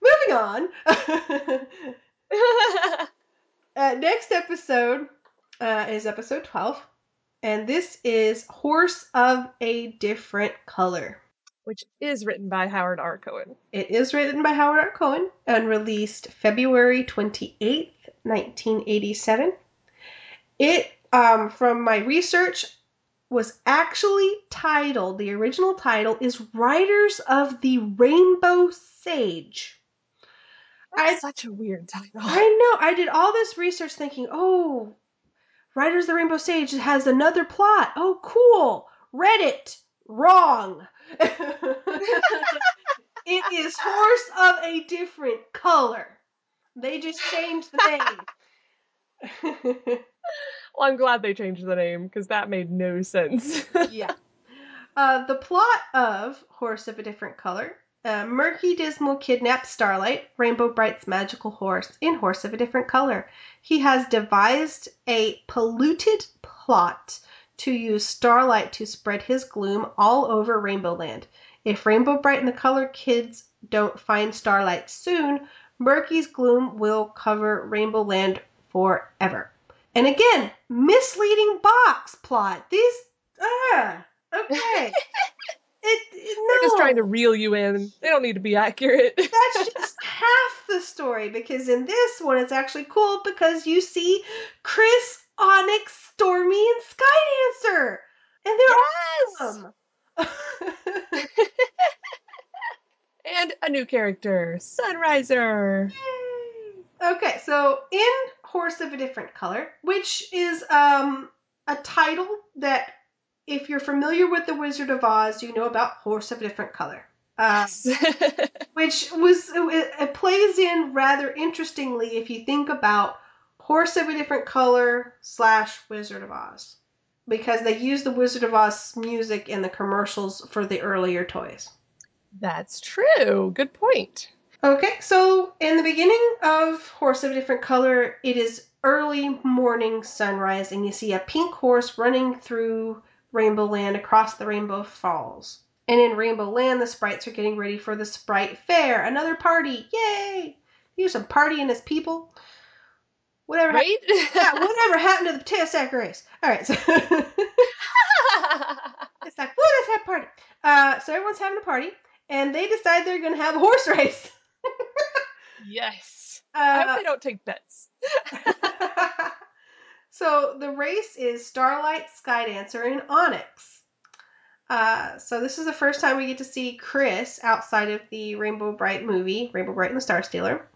moving on. uh, next episode uh, is episode 12, and this is Horse of a Different Color. Which is written by Howard R. Cohen. It is written by Howard R. Cohen and released February 28th, 1987. It, um, from my research, was actually titled, the original title is Riders of the Rainbow Sage. That's I- such a weird title. I know, I did all this research thinking, oh, Riders of the Rainbow Sage has another plot. Oh, cool. Reddit, wrong. it is horse of a different color. They just changed the name. Well, I'm glad they changed the name because that made no sense. yeah. Uh, the plot of Horse of a Different Color. Uh, Murky Dismal kidnaps Starlite, Rainbow Brite's magical horse, in Horse of a Different Color. He has devised a polluted plot to use Starlite to spread his gloom all over Rainbow Land. If Rainbow Brite and the Color Kids don't find Starlite soon, Murky's gloom will cover Rainbow Land forever. And again, misleading box plot. These, ah, okay. It, it, no. They're just trying to reel you in. They don't need to be accurate. That's just half the story because in this one it's actually cool because you see Krys, Onyx, Stormy, and Skydancer. And they're yes! awesome. and a new character, Sunriser. Okay, so in Horse of a Different Color, which is um, a title that, if you're familiar with The Wizard of Oz, you know about Horse of a Different Color. Uh, which was it, it plays in rather interestingly if you think about Horse of a Different Color slash Wizard of Oz, because they use the Wizard of Oz music in the commercials for the earlier toys. That's true. Good point. Okay, so in the beginning of Horse of a Different Color, it is early morning sunrise, and you see a pink horse running through Rainbow Land across the Rainbow Falls. And in Rainbow Land, the sprites are getting ready for the Sprite Fair, another party. Yay! Here's some partying as people. Whatever. Right? yeah, whatever happened to the potato sack race? All right, so it's like, oh, let's have a party. Uh, so everyone's having a party, and they decide they're going to have a horse race. Yes. Uh, I hope they don't take bets. so the race is Starlite, Skydancer, and Onyx. Uh, so this is the first time we get to see Krys outside of the Rainbow Brite movie, Rainbow Brite and the Star Stealer,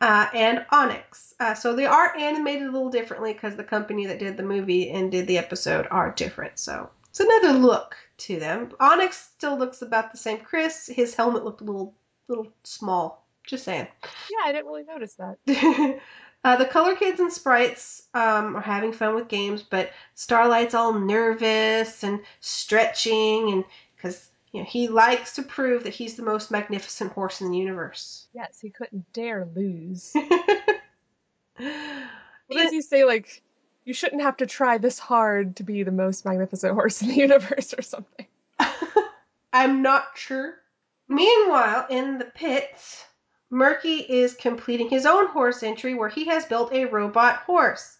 uh, and Onyx. Uh, so they are animated a little differently because the company that did the movie and did the episode are different. So it's another look to them. Onyx still looks about the same. Krys, his helmet looked a little, little small. Just saying. Yeah, I didn't really notice that. uh, the color kids and sprites um, are having fun with games, but Starlite's all nervous and stretching, and because you know he likes to prove that he's the most magnificent horse in the universe. Yes, he couldn't dare lose. what does he say? Like, you shouldn't have to try this hard to be the most magnificent horse in the universe, or something. I'm not sure. Meanwhile, in the pits, Murky is completing his own horse entry where he has built a robot horse.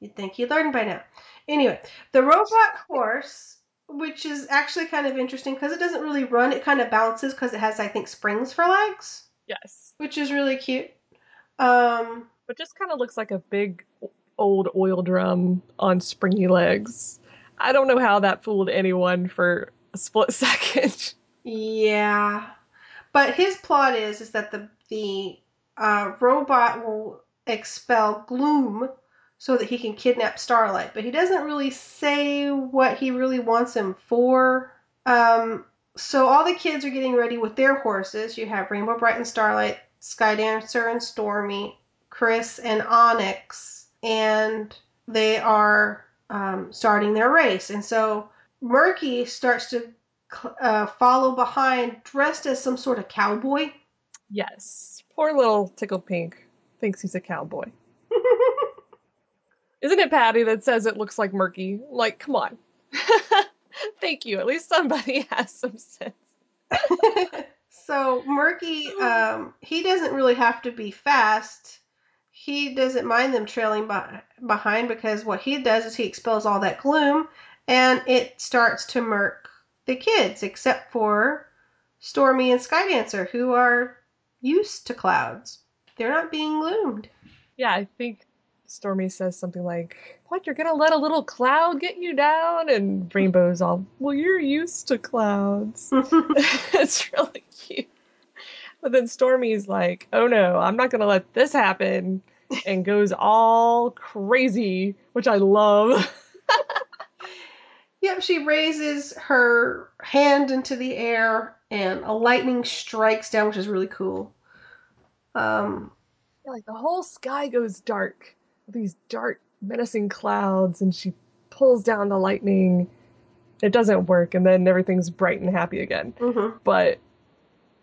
You'd think he learned by now. Anyway, the robot horse, which is actually kind of interesting because it doesn't really run, it kind of bounces because it has, I think, springs for legs. Yes. Which is really cute. Um, but just kind of looks like a big old oil drum on springy legs. I don't know how that fooled anyone for a split second. Yeah. But his plot is is that the the uh, robot will expel gloom so that he can kidnap Starlite. But he doesn't really say what he really wants him for. Um, so all the kids are getting ready with their horses. You have Rainbow Brite and Starlite, Skydancer and Stormy, Krys and Onyx, and they are um, starting their race. And so Murky starts to uh, follow behind dressed as some sort of cowboy. Yes. Poor little Tickle Pink thinks he's a cowboy. Isn't it Patty that says it looks like Murky? Like, come on. Thank you. At least somebody has some sense. so Murky, um, he doesn't really have to be fast. He doesn't mind them trailing by, behind because what he does is he expels all that gloom and it starts to murk the kids, except for Stormy and Skydancer, who are used to clouds. They're not being gloomed. Yeah, I think Stormy says something like, What, you're gonna let a little cloud get you down? And Rainbow's all, Well, you're used to clouds. it's really cute. But then Stormy's like, Oh no, I'm not gonna let this happen. And goes all crazy, which I love. Yep, she raises her hand into the air and a lightning strikes down, which is really cool. Um, Yeah, like the whole sky goes dark. These dark, menacing clouds, and she pulls down the lightning. It doesn't work, and then everything's bright and happy again. mhm. But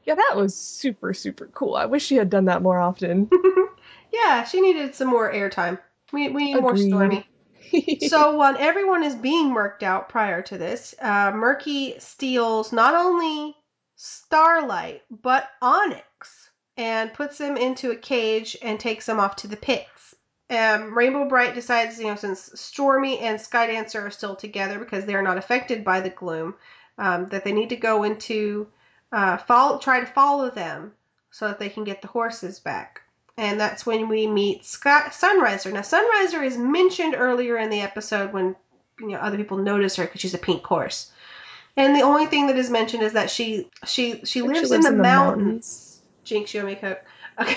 yeah, that was super, super cool. I wish she had done that more often. yeah, she needed some more airtime. We, we need more Stormy. So when everyone is being murked out prior to this, uh, Murky steals not only Starlite but Onyx and puts them into a cage and takes them off to the pits. Um, Rainbow Brite decides, you know, since Stormy and Skydancer are still together because they are not affected by the gloom, um, that they need to go into uh, follow, try to follow them so that they can get the horses back and that's when we meet Scott Sunriser. Now, Sunriser is mentioned earlier in the episode when you know other people notice her because she's a pink horse. And the only thing that is mentioned is that she she she lives, She in the mountains. Jinx, you owe me a coke. Okay.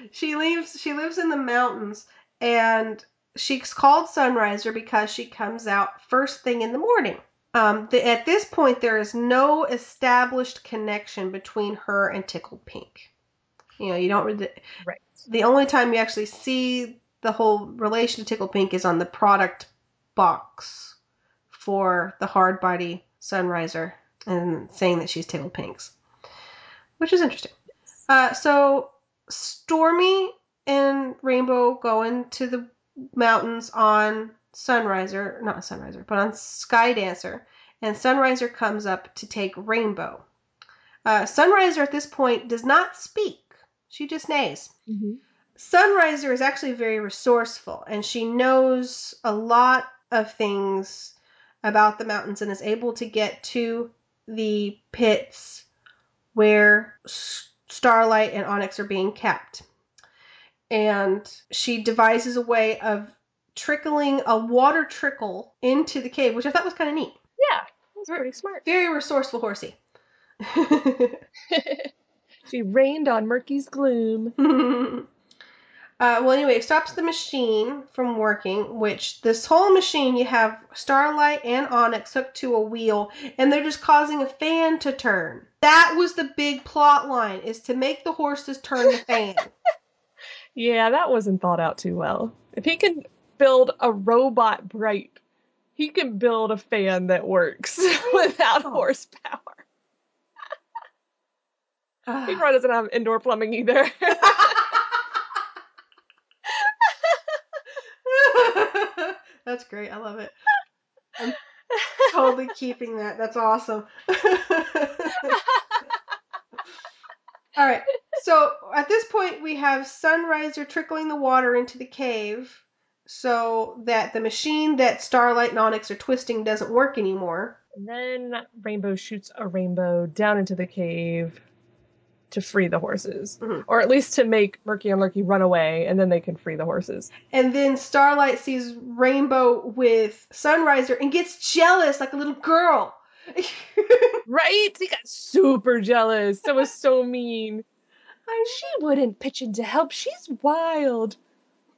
she lives she lives in the mountains and she's called Sunriser because she comes out first thing in the morning. Um, the, at this point, there is no established connection between her and Tickled Pink. You know, you don't really. right. The only time you actually see the whole relation to Tickle Pink is on the product box for the hard body Sunriser and saying that she's Tickle Pink's, which is interesting. Uh, so Stormy and Rainbow go into the mountains on Sunriser, not Sunriser, but on Sky Dancer, and Sunriser comes up to take Rainbow. Uh, Sunriser at this point does not speak. She just neighs. Mhm. Sunriser is actually very resourceful and she knows a lot of things about the mountains and is able to get to the pits where Starlite and Onyx are being kept. And she devises a way of trickling a water trickle into the cave, which I thought was kind of neat. Yeah, that's pretty smart. Very resourceful horsey. she rained on Murky's gloom. Uh, well, anyway, it stops the machine from working, which this whole machine, you have Starlite and Onyx hooked to a wheel, and they're just causing a fan to turn. That was the big plot line, is to make the horses turn the fan. Yeah, that wasn't thought out too well. If he can build a robot bright, he can build a fan that works without Oh. horsepower. He ah. probably doesn't have indoor plumbing either. That's great. I love it. I'm totally keeping that. That's awesome. All right. So at this point, we have Sunriser trickling the water into the cave so that the machine that Starlite and Onyx are twisting doesn't work anymore. and then Rainbow shoots a rainbow down into the cave to free the horses. Mhm. Or at least to make Murky and Lurky run away, and then they can free the horses. And then Starlite sees Rainbow with Sunriser and gets jealous like a little girl. Right? He got super jealous. That was so mean. She wouldn't pitch in to help. She's wild.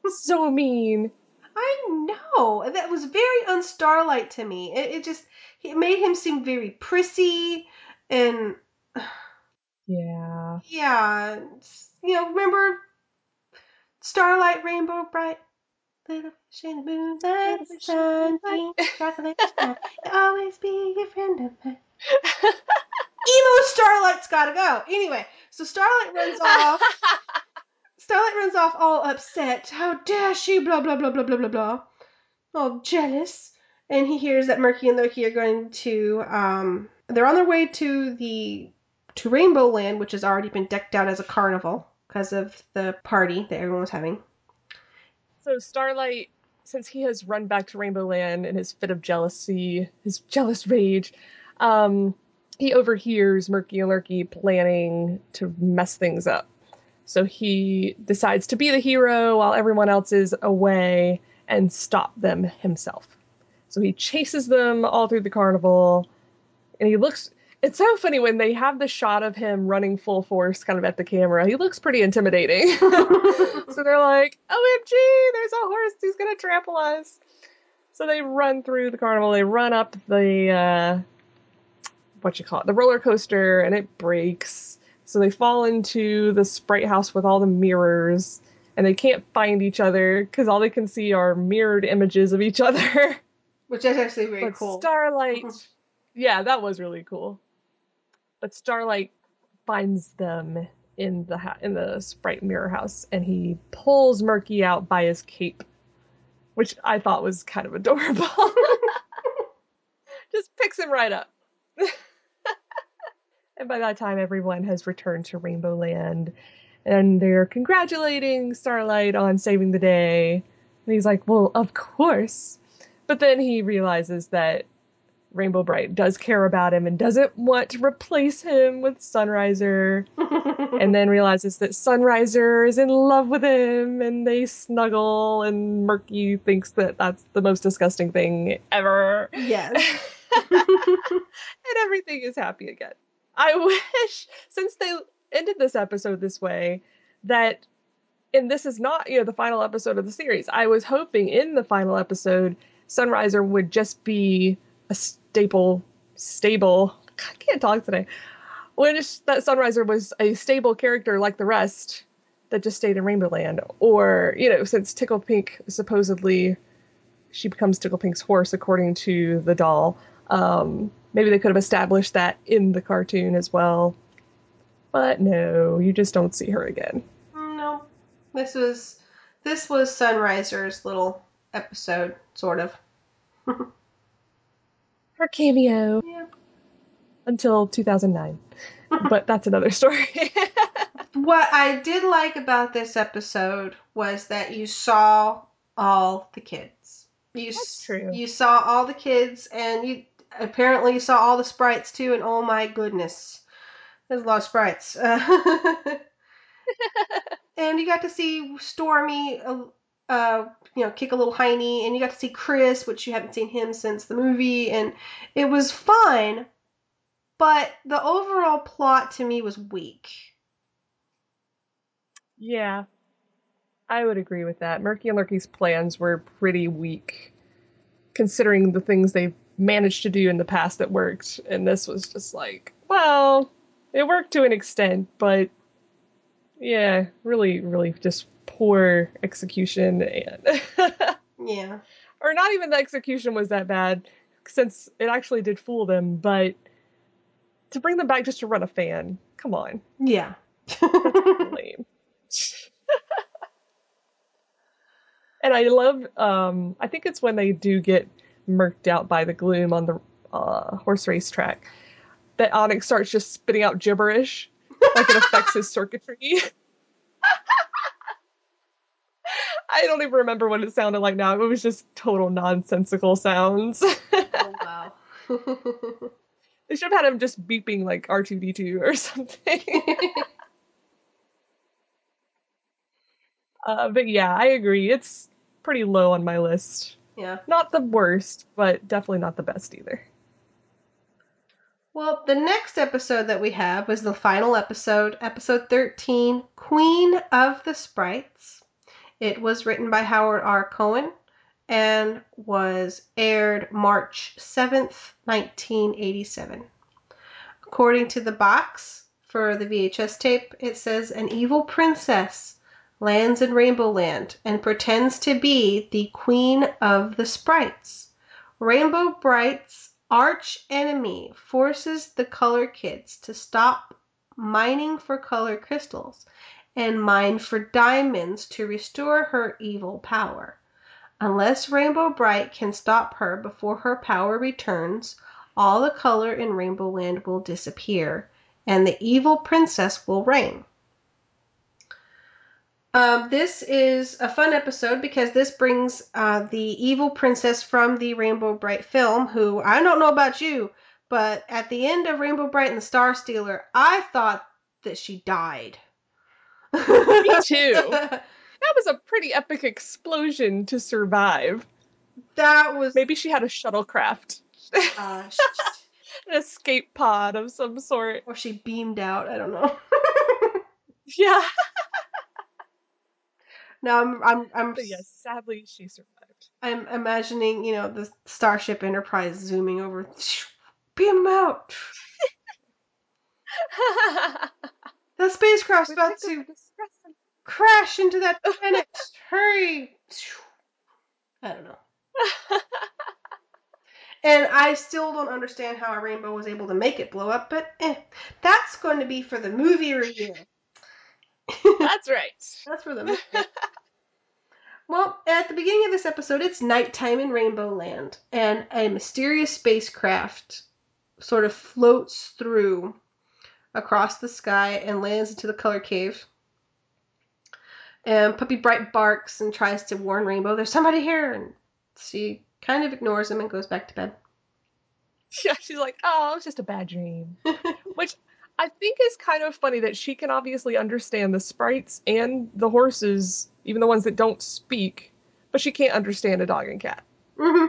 So mean. I know. That was very unstarlight to me. It, it just it made him seem very prissy and Yeah. Yeah, you know, remember Starlite Rainbow Brite little fish in the moonlight, fish chocolate always be a friend of mine. Emo Starlite's gotta go. Anyway, so Starlite runs off. Starlite runs off all upset. How dare she? Blah blah blah blah blah blah blah. All jealous. And he hears that Murky and Loki are going to um they're on their way to the to Rainbow Land, which has already been decked out as a carnival because of the party that everyone was having. So Starlite, since he has run back to Rainbow Land in his fit of jealousy, his jealous rage, um, he overhears Murky and Lurky planning to mess things up. So he decides to be the hero while everyone else is away and stop them himself. So he chases them all through the carnival, and he looks. It's so funny when they have the shot of him running full force kind of at the camera. He looks pretty intimidating. so they're like, OMG, there's a horse, he's gonna trample us. So they run through the carnival. They run up the uh, what you call it, the roller coaster, and it breaks. So they fall into the sprite house with all the mirrors, and they can't find each other because all they can see are mirrored images of each other. Which is actually very but cool. Starlite, yeah, that was really cool. But Starlite finds them in the ha- in the sprite mirror house, and he pulls Murky out by his cape, which I thought was kind of adorable. Just picks him right up. and by that time, everyone has returned to Rainbow Land, and they're congratulating Starlite on saving the day. And he's like, "Well, of course." But then he realizes that Rainbow Brite does care about him and doesn't want to replace him with Sunriser. and then realizes that Sunriser is in love with him and they snuggle and Murky thinks that that's the most disgusting thing ever. yes. and everything is happy again. I wish, since they ended this episode this way, that, and this is not, you know, the final episode of the series, I was hoping in the final episode, Sunriser would just be a staple, stable, I can't talk today, wish that Sunriser was a stable character like the rest that just stayed in Rainbow Land. Or, you know, since Tickle Pink supposedly she becomes Tickle Pink's horse according to the doll. Um, maybe they could have established that in the cartoon as well. But no, you just don't see her again. no. This was this was Sunriser's little episode, sort of. Her cameo Yeah. until 2009. but that's another story. What I did like about this episode was that you saw all the kids. You That's true. You saw all the kids, and you apparently you saw all the sprites too. And oh my goodness, there's a lot of sprites. and you got to see Stormy, uh, uh, you know, kick a little hiney, and you got to see Krys, which you haven't seen him since the movie, and it was fun. But the overall plot to me was weak. yeah. I would agree with that. Murky and Lurky's plans were pretty weak, considering the things they've managed to do in the past that worked. And this was just like, well, it worked to an extent, but yeah, really, really just poor execution. And Yeah. or not even the execution was that bad, since it actually did fool them. But to bring them back just to run a fan, come on, Yeah. lame. and I love, um, I think it's when they do get murked out by the gloom on the uh, horse race track that Onyx starts just spitting out gibberish, like it affects his circuitry. I don't even remember what it sounded like now. It was just total nonsensical sounds. oh wow. they should have had him just beeping like R2D2 or something. uh, but yeah, I agree. It's pretty low on my list. yeah. Not the worst, but definitely not the best either. Well, the next episode that we have was the final episode, episode 13, Queen of the Sprites. It was written by Howard R. Cohen and was aired March 7th, 1987. According to the box for the VHS tape, it says an evil princess lands in Rainbow Land and pretends to be the Queen of the Sprites. Rainbow Brite's arch enemy forces the Color Kids to stop mining for color crystals and mine for diamonds to restore her evil power. Unless Rainbow Brite can stop her before her power returns, all the color in Rainbow Land will disappear, and the evil princess will reign. Um, this is a fun episode because this brings uh, the evil princess from the Rainbow Brite film, who I don't know about you, but at the end of Rainbow Brite and the Star Stealer, I thought that she died. Me too. That was a pretty epic explosion to survive. that was Maybe she had a shuttlecraft, uh, an escape pod of some sort. or she beamed out. I don't know. Yeah. No, I'm I'm I'm But yes, sadly she survived. I'm imagining, you know, the Starship Enterprise zooming over. Beam out. the spacecraft's about to crash into that planet. Hurry. I don't know. And I still don't understand how a rainbow was able to make it blow up, but eh, that's going to be for the movie review. That's right. That's for the movie. Well, at the beginning of this episode, it's nighttime in Rainbow Land, and a mysterious spacecraft sort of floats through across the sky and lands into the color cave. And Puppy Brite barks and tries to warn Rainbow, there's somebody here, and she kind of ignores him and goes back to bed. Yeah, she's like, oh, it's just a bad dream. Which I think is kind of funny that she can obviously understand the sprites and the horses, even the ones that don't speak, but she can't understand a dog and cat. hmm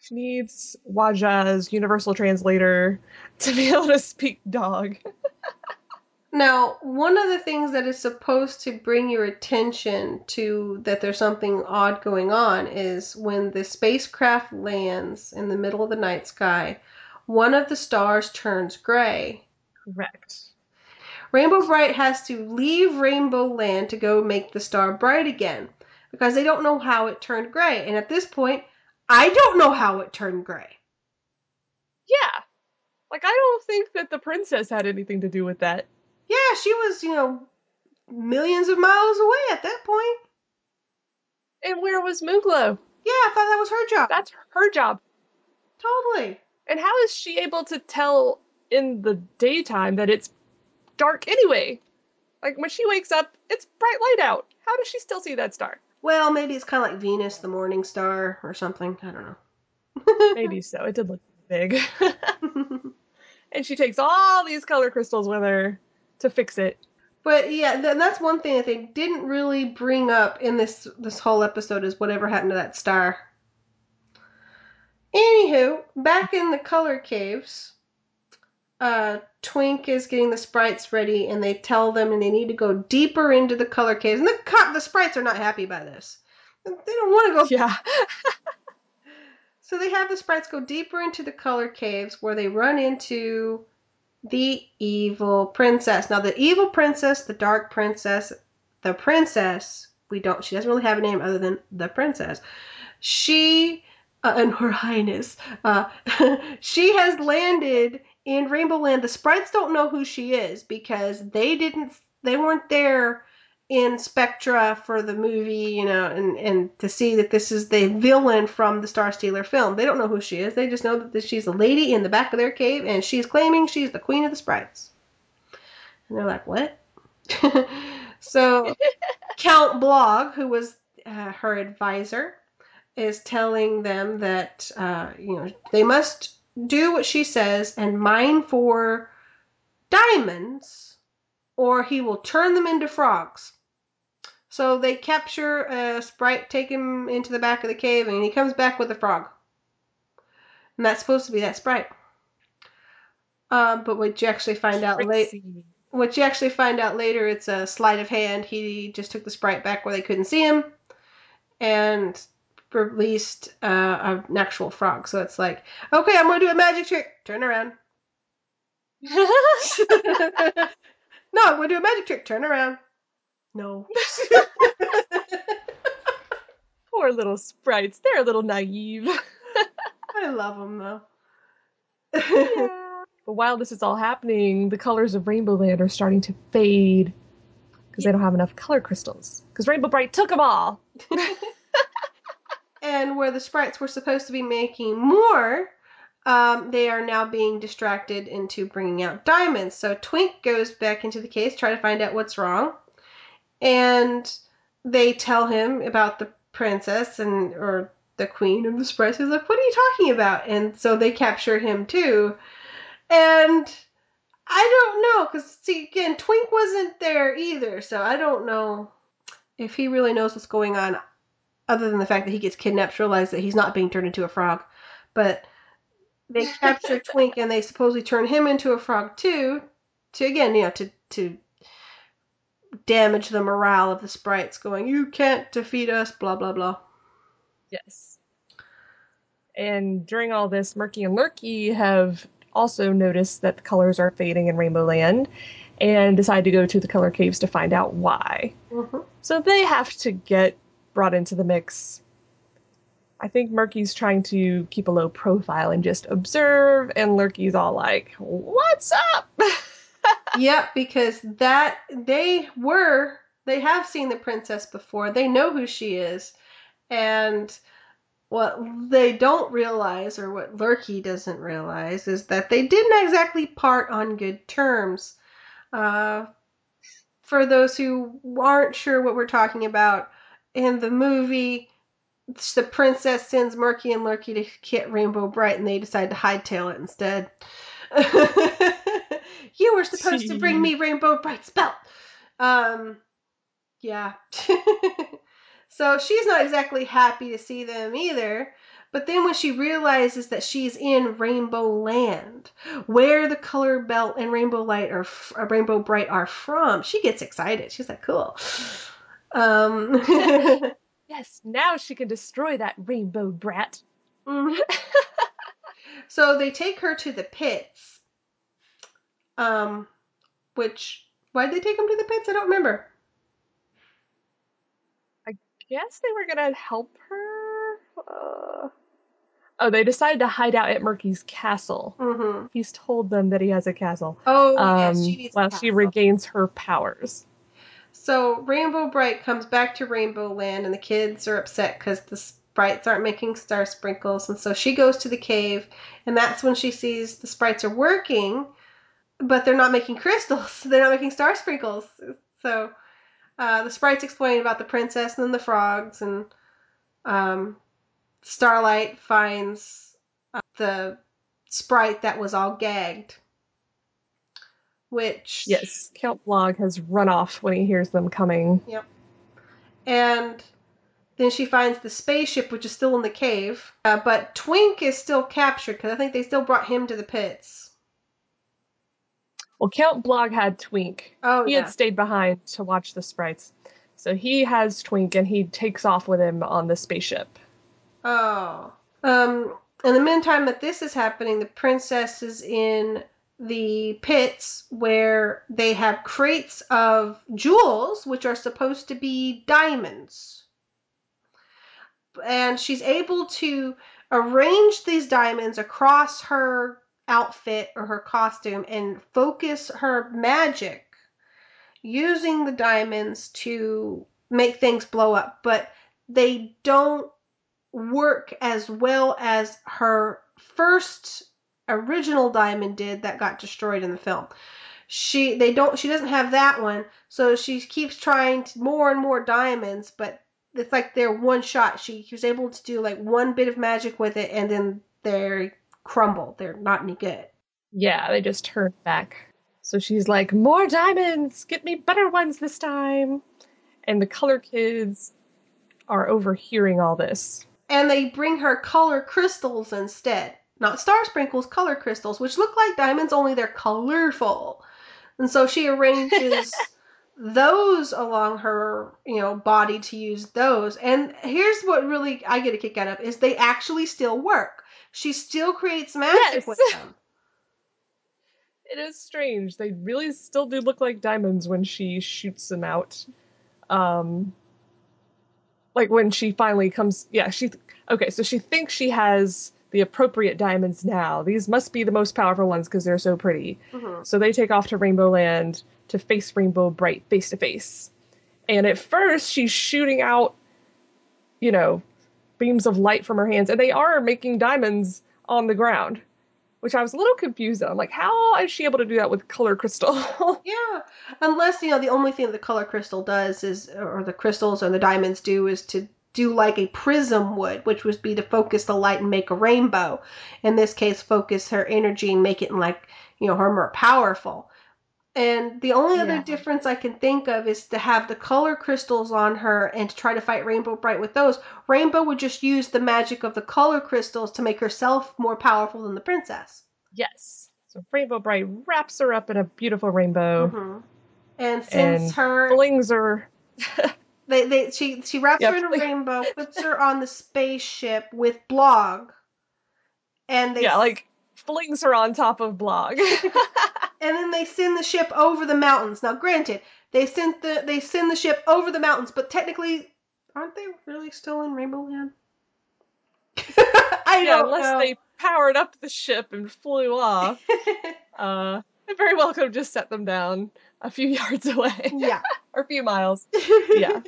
She needs Waja's universal translator to be able to speak dog. Now, one of the things that is supposed to bring your attention to that there's something odd going on is when the spacecraft lands in the middle of the night sky, one of the stars turns gray. Correct. Rainbow Brite has to leave Rainbow Land to go make the star bright again because they don't know how it turned gray. And at this point, I don't know how it turned gray. Yeah. Like, I don't think that the princess had anything to do with that. Yeah, she was, you know, millions of miles away at that point. And where was Moonglow? Yeah, I thought that was her job. That's her job. Totally. And how is she able to tell in the daytime that it's dark anyway? Like, when she wakes up, it's bright light out. How does she still see that star? Well, maybe it's kind of like Venus, the morning star, or something. I don't know. Maybe so. It did look big. and she takes all these color crystals with her to fix it. but yeah, th- that's one thing that they didn't really bring up in this this whole episode is whatever happened to that star. Anywho, back in the color caves, uh, Twink is getting the sprites ready, and they tell them and they need to go deeper into the color caves. And the co- the sprites are not happy by this. They don't want to go Yeah. So they have the sprites go deeper into the color caves where they run into the evil princess. Now, the evil princess, the dark princess, the princess, we don't, she doesn't really have a name other than the princess. She, uh, and her highness, uh, she has landed in Rainbow Land. The sprites don't know who she is because they didn't, they weren't there in Spectra for the movie, you know, and, and to see that this is the villain from the Star Stealer film. They don't know who she is. They just know that she's a lady in the back of their cave and she's claiming she's the queen of the sprites. And they're like, what? so Count Blog, who was uh, her advisor, is telling them that, uh, you know, they must do what she says and mine for diamonds or he will turn them into frogs. So they capture a sprite, take him into the back of the cave, and he comes back with a frog. And that's supposed to be that sprite. Um, but what you actually find out later, what you actually find out later, it's a sleight of hand. He just took the sprite back where they couldn't see him, and released uh, an actual frog. So it's like, okay, I'm gonna do a magic trick. Turn around. no, I'm gonna do a magic trick. Turn around. No. Poor little sprites. They're a little naive. I love them though. yeah. But while this is all happening, the colors of Rainbow Land are starting to fade because they don't have enough color crystals. Because Rainbow Brite took them all. And where the sprites were supposed to be making more, um, they are now being distracted into bringing out diamonds. So Twink goes back into the case, try to find out what's wrong, and they tell him about the princess and or the queen of the sprites. He's like, "What are you talking about?" And so they capture him too, and. I don't know, because see, again, Twink wasn't there either, so I don't know if he really knows what's going on, other than the fact that he gets kidnapped, realize that he's not being turned into a frog. But they capture Twink and they supposedly turn him into a frog too, to again, you know, to to damage the morale of the sprites, going, "You can't defeat us," blah blah blah. Yes. And during all this, Murky and Lurky have also noticed that the colors are fading in Rainbow Land and decide to go to the color caves to find out why. hmm So they have to get brought into the mix. I think Murky's trying to keep a low profile and just observe, and Lurky's all like, What's up? Yep, because that they were they have seen the princess before. They know who she is, and what they don't realize, or what Lurky doesn't realize, is that they didn't exactly part on good terms. Uh, for those who aren't sure what we're talking about, in the movie, the princess sends Murky and Lurky to get Rainbow Brite, and they decide to hightail it instead. you were supposed to bring me Rainbow Brite's belt. Um, yeah. so she's not exactly happy to see them either. But then when she realizes that she's in Rainbow Land, where the color belt and Rainbow Light or uh, Rainbow Brite are from, she gets excited. She's like, "Cool." Um, yes, now she can destroy that rainbow brat. mhm. so they take her to the pits. Um, which why'd they take them to the pits? I don't remember. I guess they were gonna help her. Uh... Oh, they decided to hide out at Murky's castle. Mm-hmm. He's told them that he has a castle. Oh Um, yes, she needs while she regains her powers. So Rainbow Brite comes back to Rainbow Land, and the kids are upset because the sprites aren't making star sprinkles, and so she goes to the cave, and that's when she sees the sprites are working, but they're not making crystals. They're not making star sprinkles. So uh, the sprites explain about the princess and then the frogs, and um, Starlite finds uh, the sprite that was all gagged, which Yes, Count Blogg has run off when he hears them coming. Yep. And then she finds the spaceship, which is still in the cave. Uh, but Twink is still captured because I think they still brought him to the pits. Well, Count Blogg had Twink. Oh he yeah. had stayed behind to watch the sprites. So he has Twink and he takes off with him on the spaceship. Oh. Um. In the meantime that this is happening, the princess is in the pits where they have crates of jewels, which are supposed to be diamonds. And she's able to arrange these diamonds across her outfit or her costume and focus her magic using the diamonds to make things blow up. But they don't work as well as her first original diamond did that got destroyed in the film. She they don't she doesn't have that one, so she keeps trying to, more and more diamonds, but it's like they're one shot. She was able to do like one bit of magic with it, and then they crumble. They're not any good. Yeah, they just turn back. So she's like, More diamonds! Get me better ones this time! And the color kids are overhearing all this. And they bring her color crystals instead. Not star sprinkles, color crystals, which look like diamonds, only they're colorful. And so she arranges those along her, you know, body to use those. And here's what really I get a kick out of is they actually still work. She still creates magic Yes. with them. It is strange. They really still do look like diamonds when she shoots them out. Um, like when she finally comes, yeah, she, okay, so she thinks she has the appropriate diamonds now. These must be the most powerful ones because they're so pretty. Mhm. So they take off to Rainbow Land to face Rainbow Brite face to face. And at first, she's shooting out, you know, beams of light from her hands, and they are making diamonds on the ground, which I was a little confused on. Like, how is she able to do that with color crystal? Yeah, unless you know the only thing the color crystal does is, or the crystals or the diamonds do, is to do like a prism would, which would be to focus the light and make a rainbow. In this case, focus her energy and make it like you know her more powerful. And the only other difference I can think of is to have the color crystals on her and to try to fight Rainbow Brite with those. Rainbow would just use the magic of the color crystals to make herself more powerful than the princess. yes. So Rainbow Brite wraps her up in a beautiful rainbow. Mhm. and sends And her. Flings are They, they, she, she wraps Yep. her in a rainbow, puts her on the spaceship with Blogg, and they yeah, like flings her on top of Blogg. and then they send the ship over the mountains. Now, granted, they sent the they send the ship over the mountains, but technically, aren't they really still in Rainbow Land? I yeah, don't unless know. they powered up the ship and flew off. Uh, they very well could have just set them down a few yards away yeah. or a few miles. Yeah.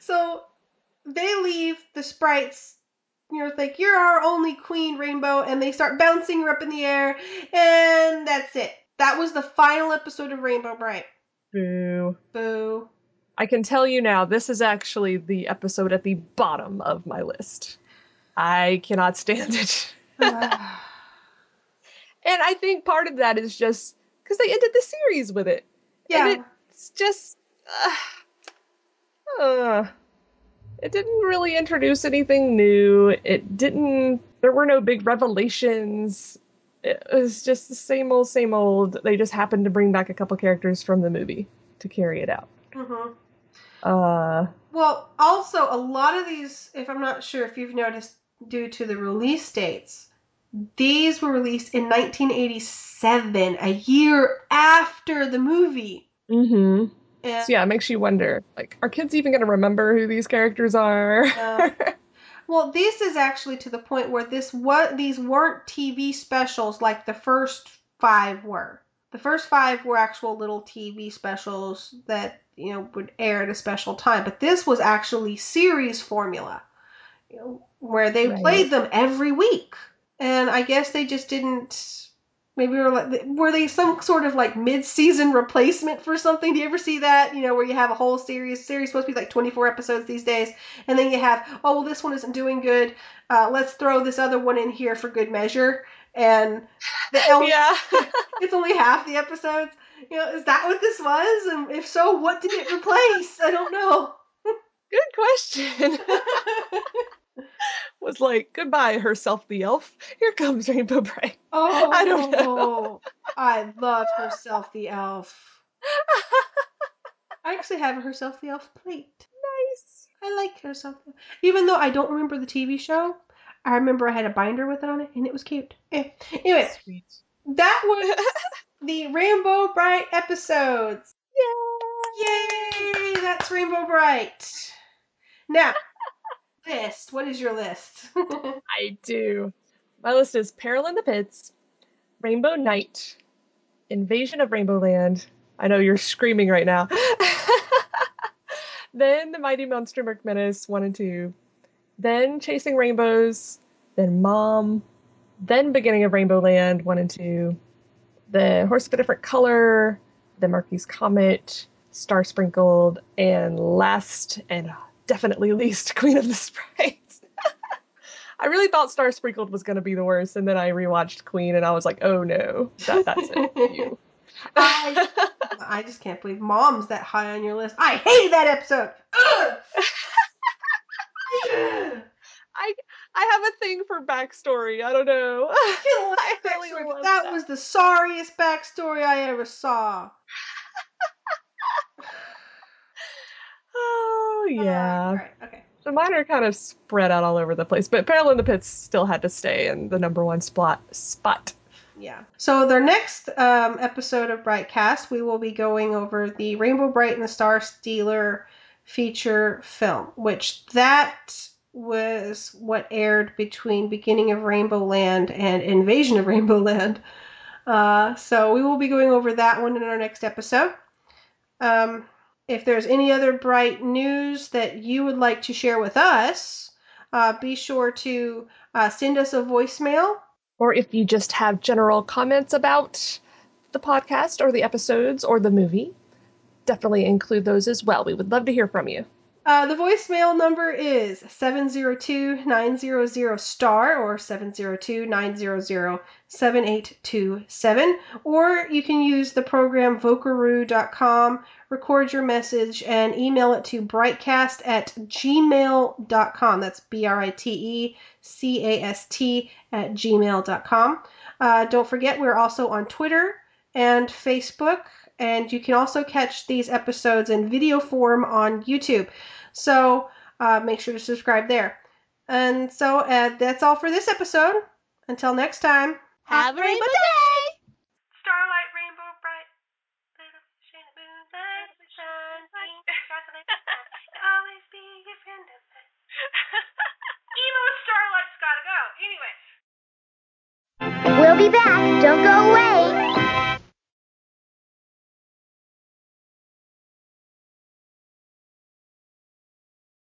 So they leave the sprites. You know, like you're our only queen, Rainbow, and they start bouncing her up in the air, and that's it. That was the final episode of Rainbow Brite. Boo. Boo. I can tell you now, this is actually the episode at the bottom of my list. I cannot stand it. And I think part of that is just because they ended the series with it. yeah. And it's just. Uh, uh, it didn't really introduce anything new. It didn't. There were no big revelations. It was just the same old, same old. They just happened to bring back a couple characters from the movie to carry it out. hmm Uh, Well, also a lot of these, if I'm not sure if you've noticed, due to the release dates, these were released in 1987, a year after the movie. mm-hmm. And So yeah, it makes you wonder, like, are kids even going to remember who these characters are? Uh, well, this is actually to the point where this what these weren't TV specials like the first five were. The first five were actual little TV specials that you know would air at a special time, but this was actually series formula, you know, where they Right. played them every week. And I guess they just didn't. Maybe were like were they some sort of like mid-season replacement for something? Do you ever see that? You know, where you have a whole series. Series supposed to be like 24 episodes these days, and then you have oh well this one isn't doing good. Uh, let's throw this other one in here for good measure. And the yeah. it's only half the episodes. You know, is that what this was? And if so, what did it replace? I don't know. Good question. Was like, goodbye, herself the elf. Here comes Rainbow Brite. oh, I don't know. I love herself the elf. I actually have a herself the elf plate. Nice. I like herself, the- even though I don't remember the TV show. I remember I had a binder with it on it, and it was cute. Eh. Anyway, Sweet. that was the Rainbow Brite episodes. Yay! Yay! That's Rainbow Brite. Now, list. What is your list? I do. My list is Peril in the Pits, Rainbow Night, Invasion of Rainbow Land. I know you're screaming right now. then The Mighty Monstromurk Menace 1 and 2. Then Chasing Rainbows. Then Mom. Then Beginning of Rainbow Land 1 and 2. The Horse of a Different Color. The Murky's Comet. Star Sprinkled. And last and definitely least, Queen of the Sprites. I really thought Star Sprinkled was going to be the worst, and then I rewatched Queen, and I was like, oh no, that, that's it. You. I, I just can't believe Mom's that high on your list. I hated that episode. Ugh. Ugh. I I have a thing for backstory. I don't know. I I really backstory, that, that. was the sorriest backstory I ever saw. Oh Uh, yeah. Alright, okay. So mine are kind of spread out all over the place, but Peril in the Pits still had to stay in the number one spot. Spot. Yeah. So their next um, episode of Britecast, we will be going over the Rainbow Brite and the Star Stealer feature film, which that was what aired between beginning of Rainbow Land and Invasion of Rainbow Land. Uh, so we will be going over that one in our next episode. Um, if there's any other bright news that you would like to share with us, uh, be sure to uh, send us a voicemail Or if you just have general comments about the podcast or the episodes or the movie, definitely include those as well. We would love to hear from you. Uh, the voicemail number is 702-900-STAR or 702-900-7827. Or you can use the program vocaroo.com, record your message, and email it to britecast at gmail.com. That's B-R-I-T-E-C-A-S-T at gmail.com. Uh, don't forget, we're also on Twitter and Facebook and you can also catch these episodes in video form on YouTube. So uh, make sure to subscribe there. And so uh, that's all for this episode. Until next time. Have a rainbow day! Starlight, rainbow, bright, little shine of moonlight, sunshine, always be your friend of mine. Starlight's gotta go. Anyway. We'll be back.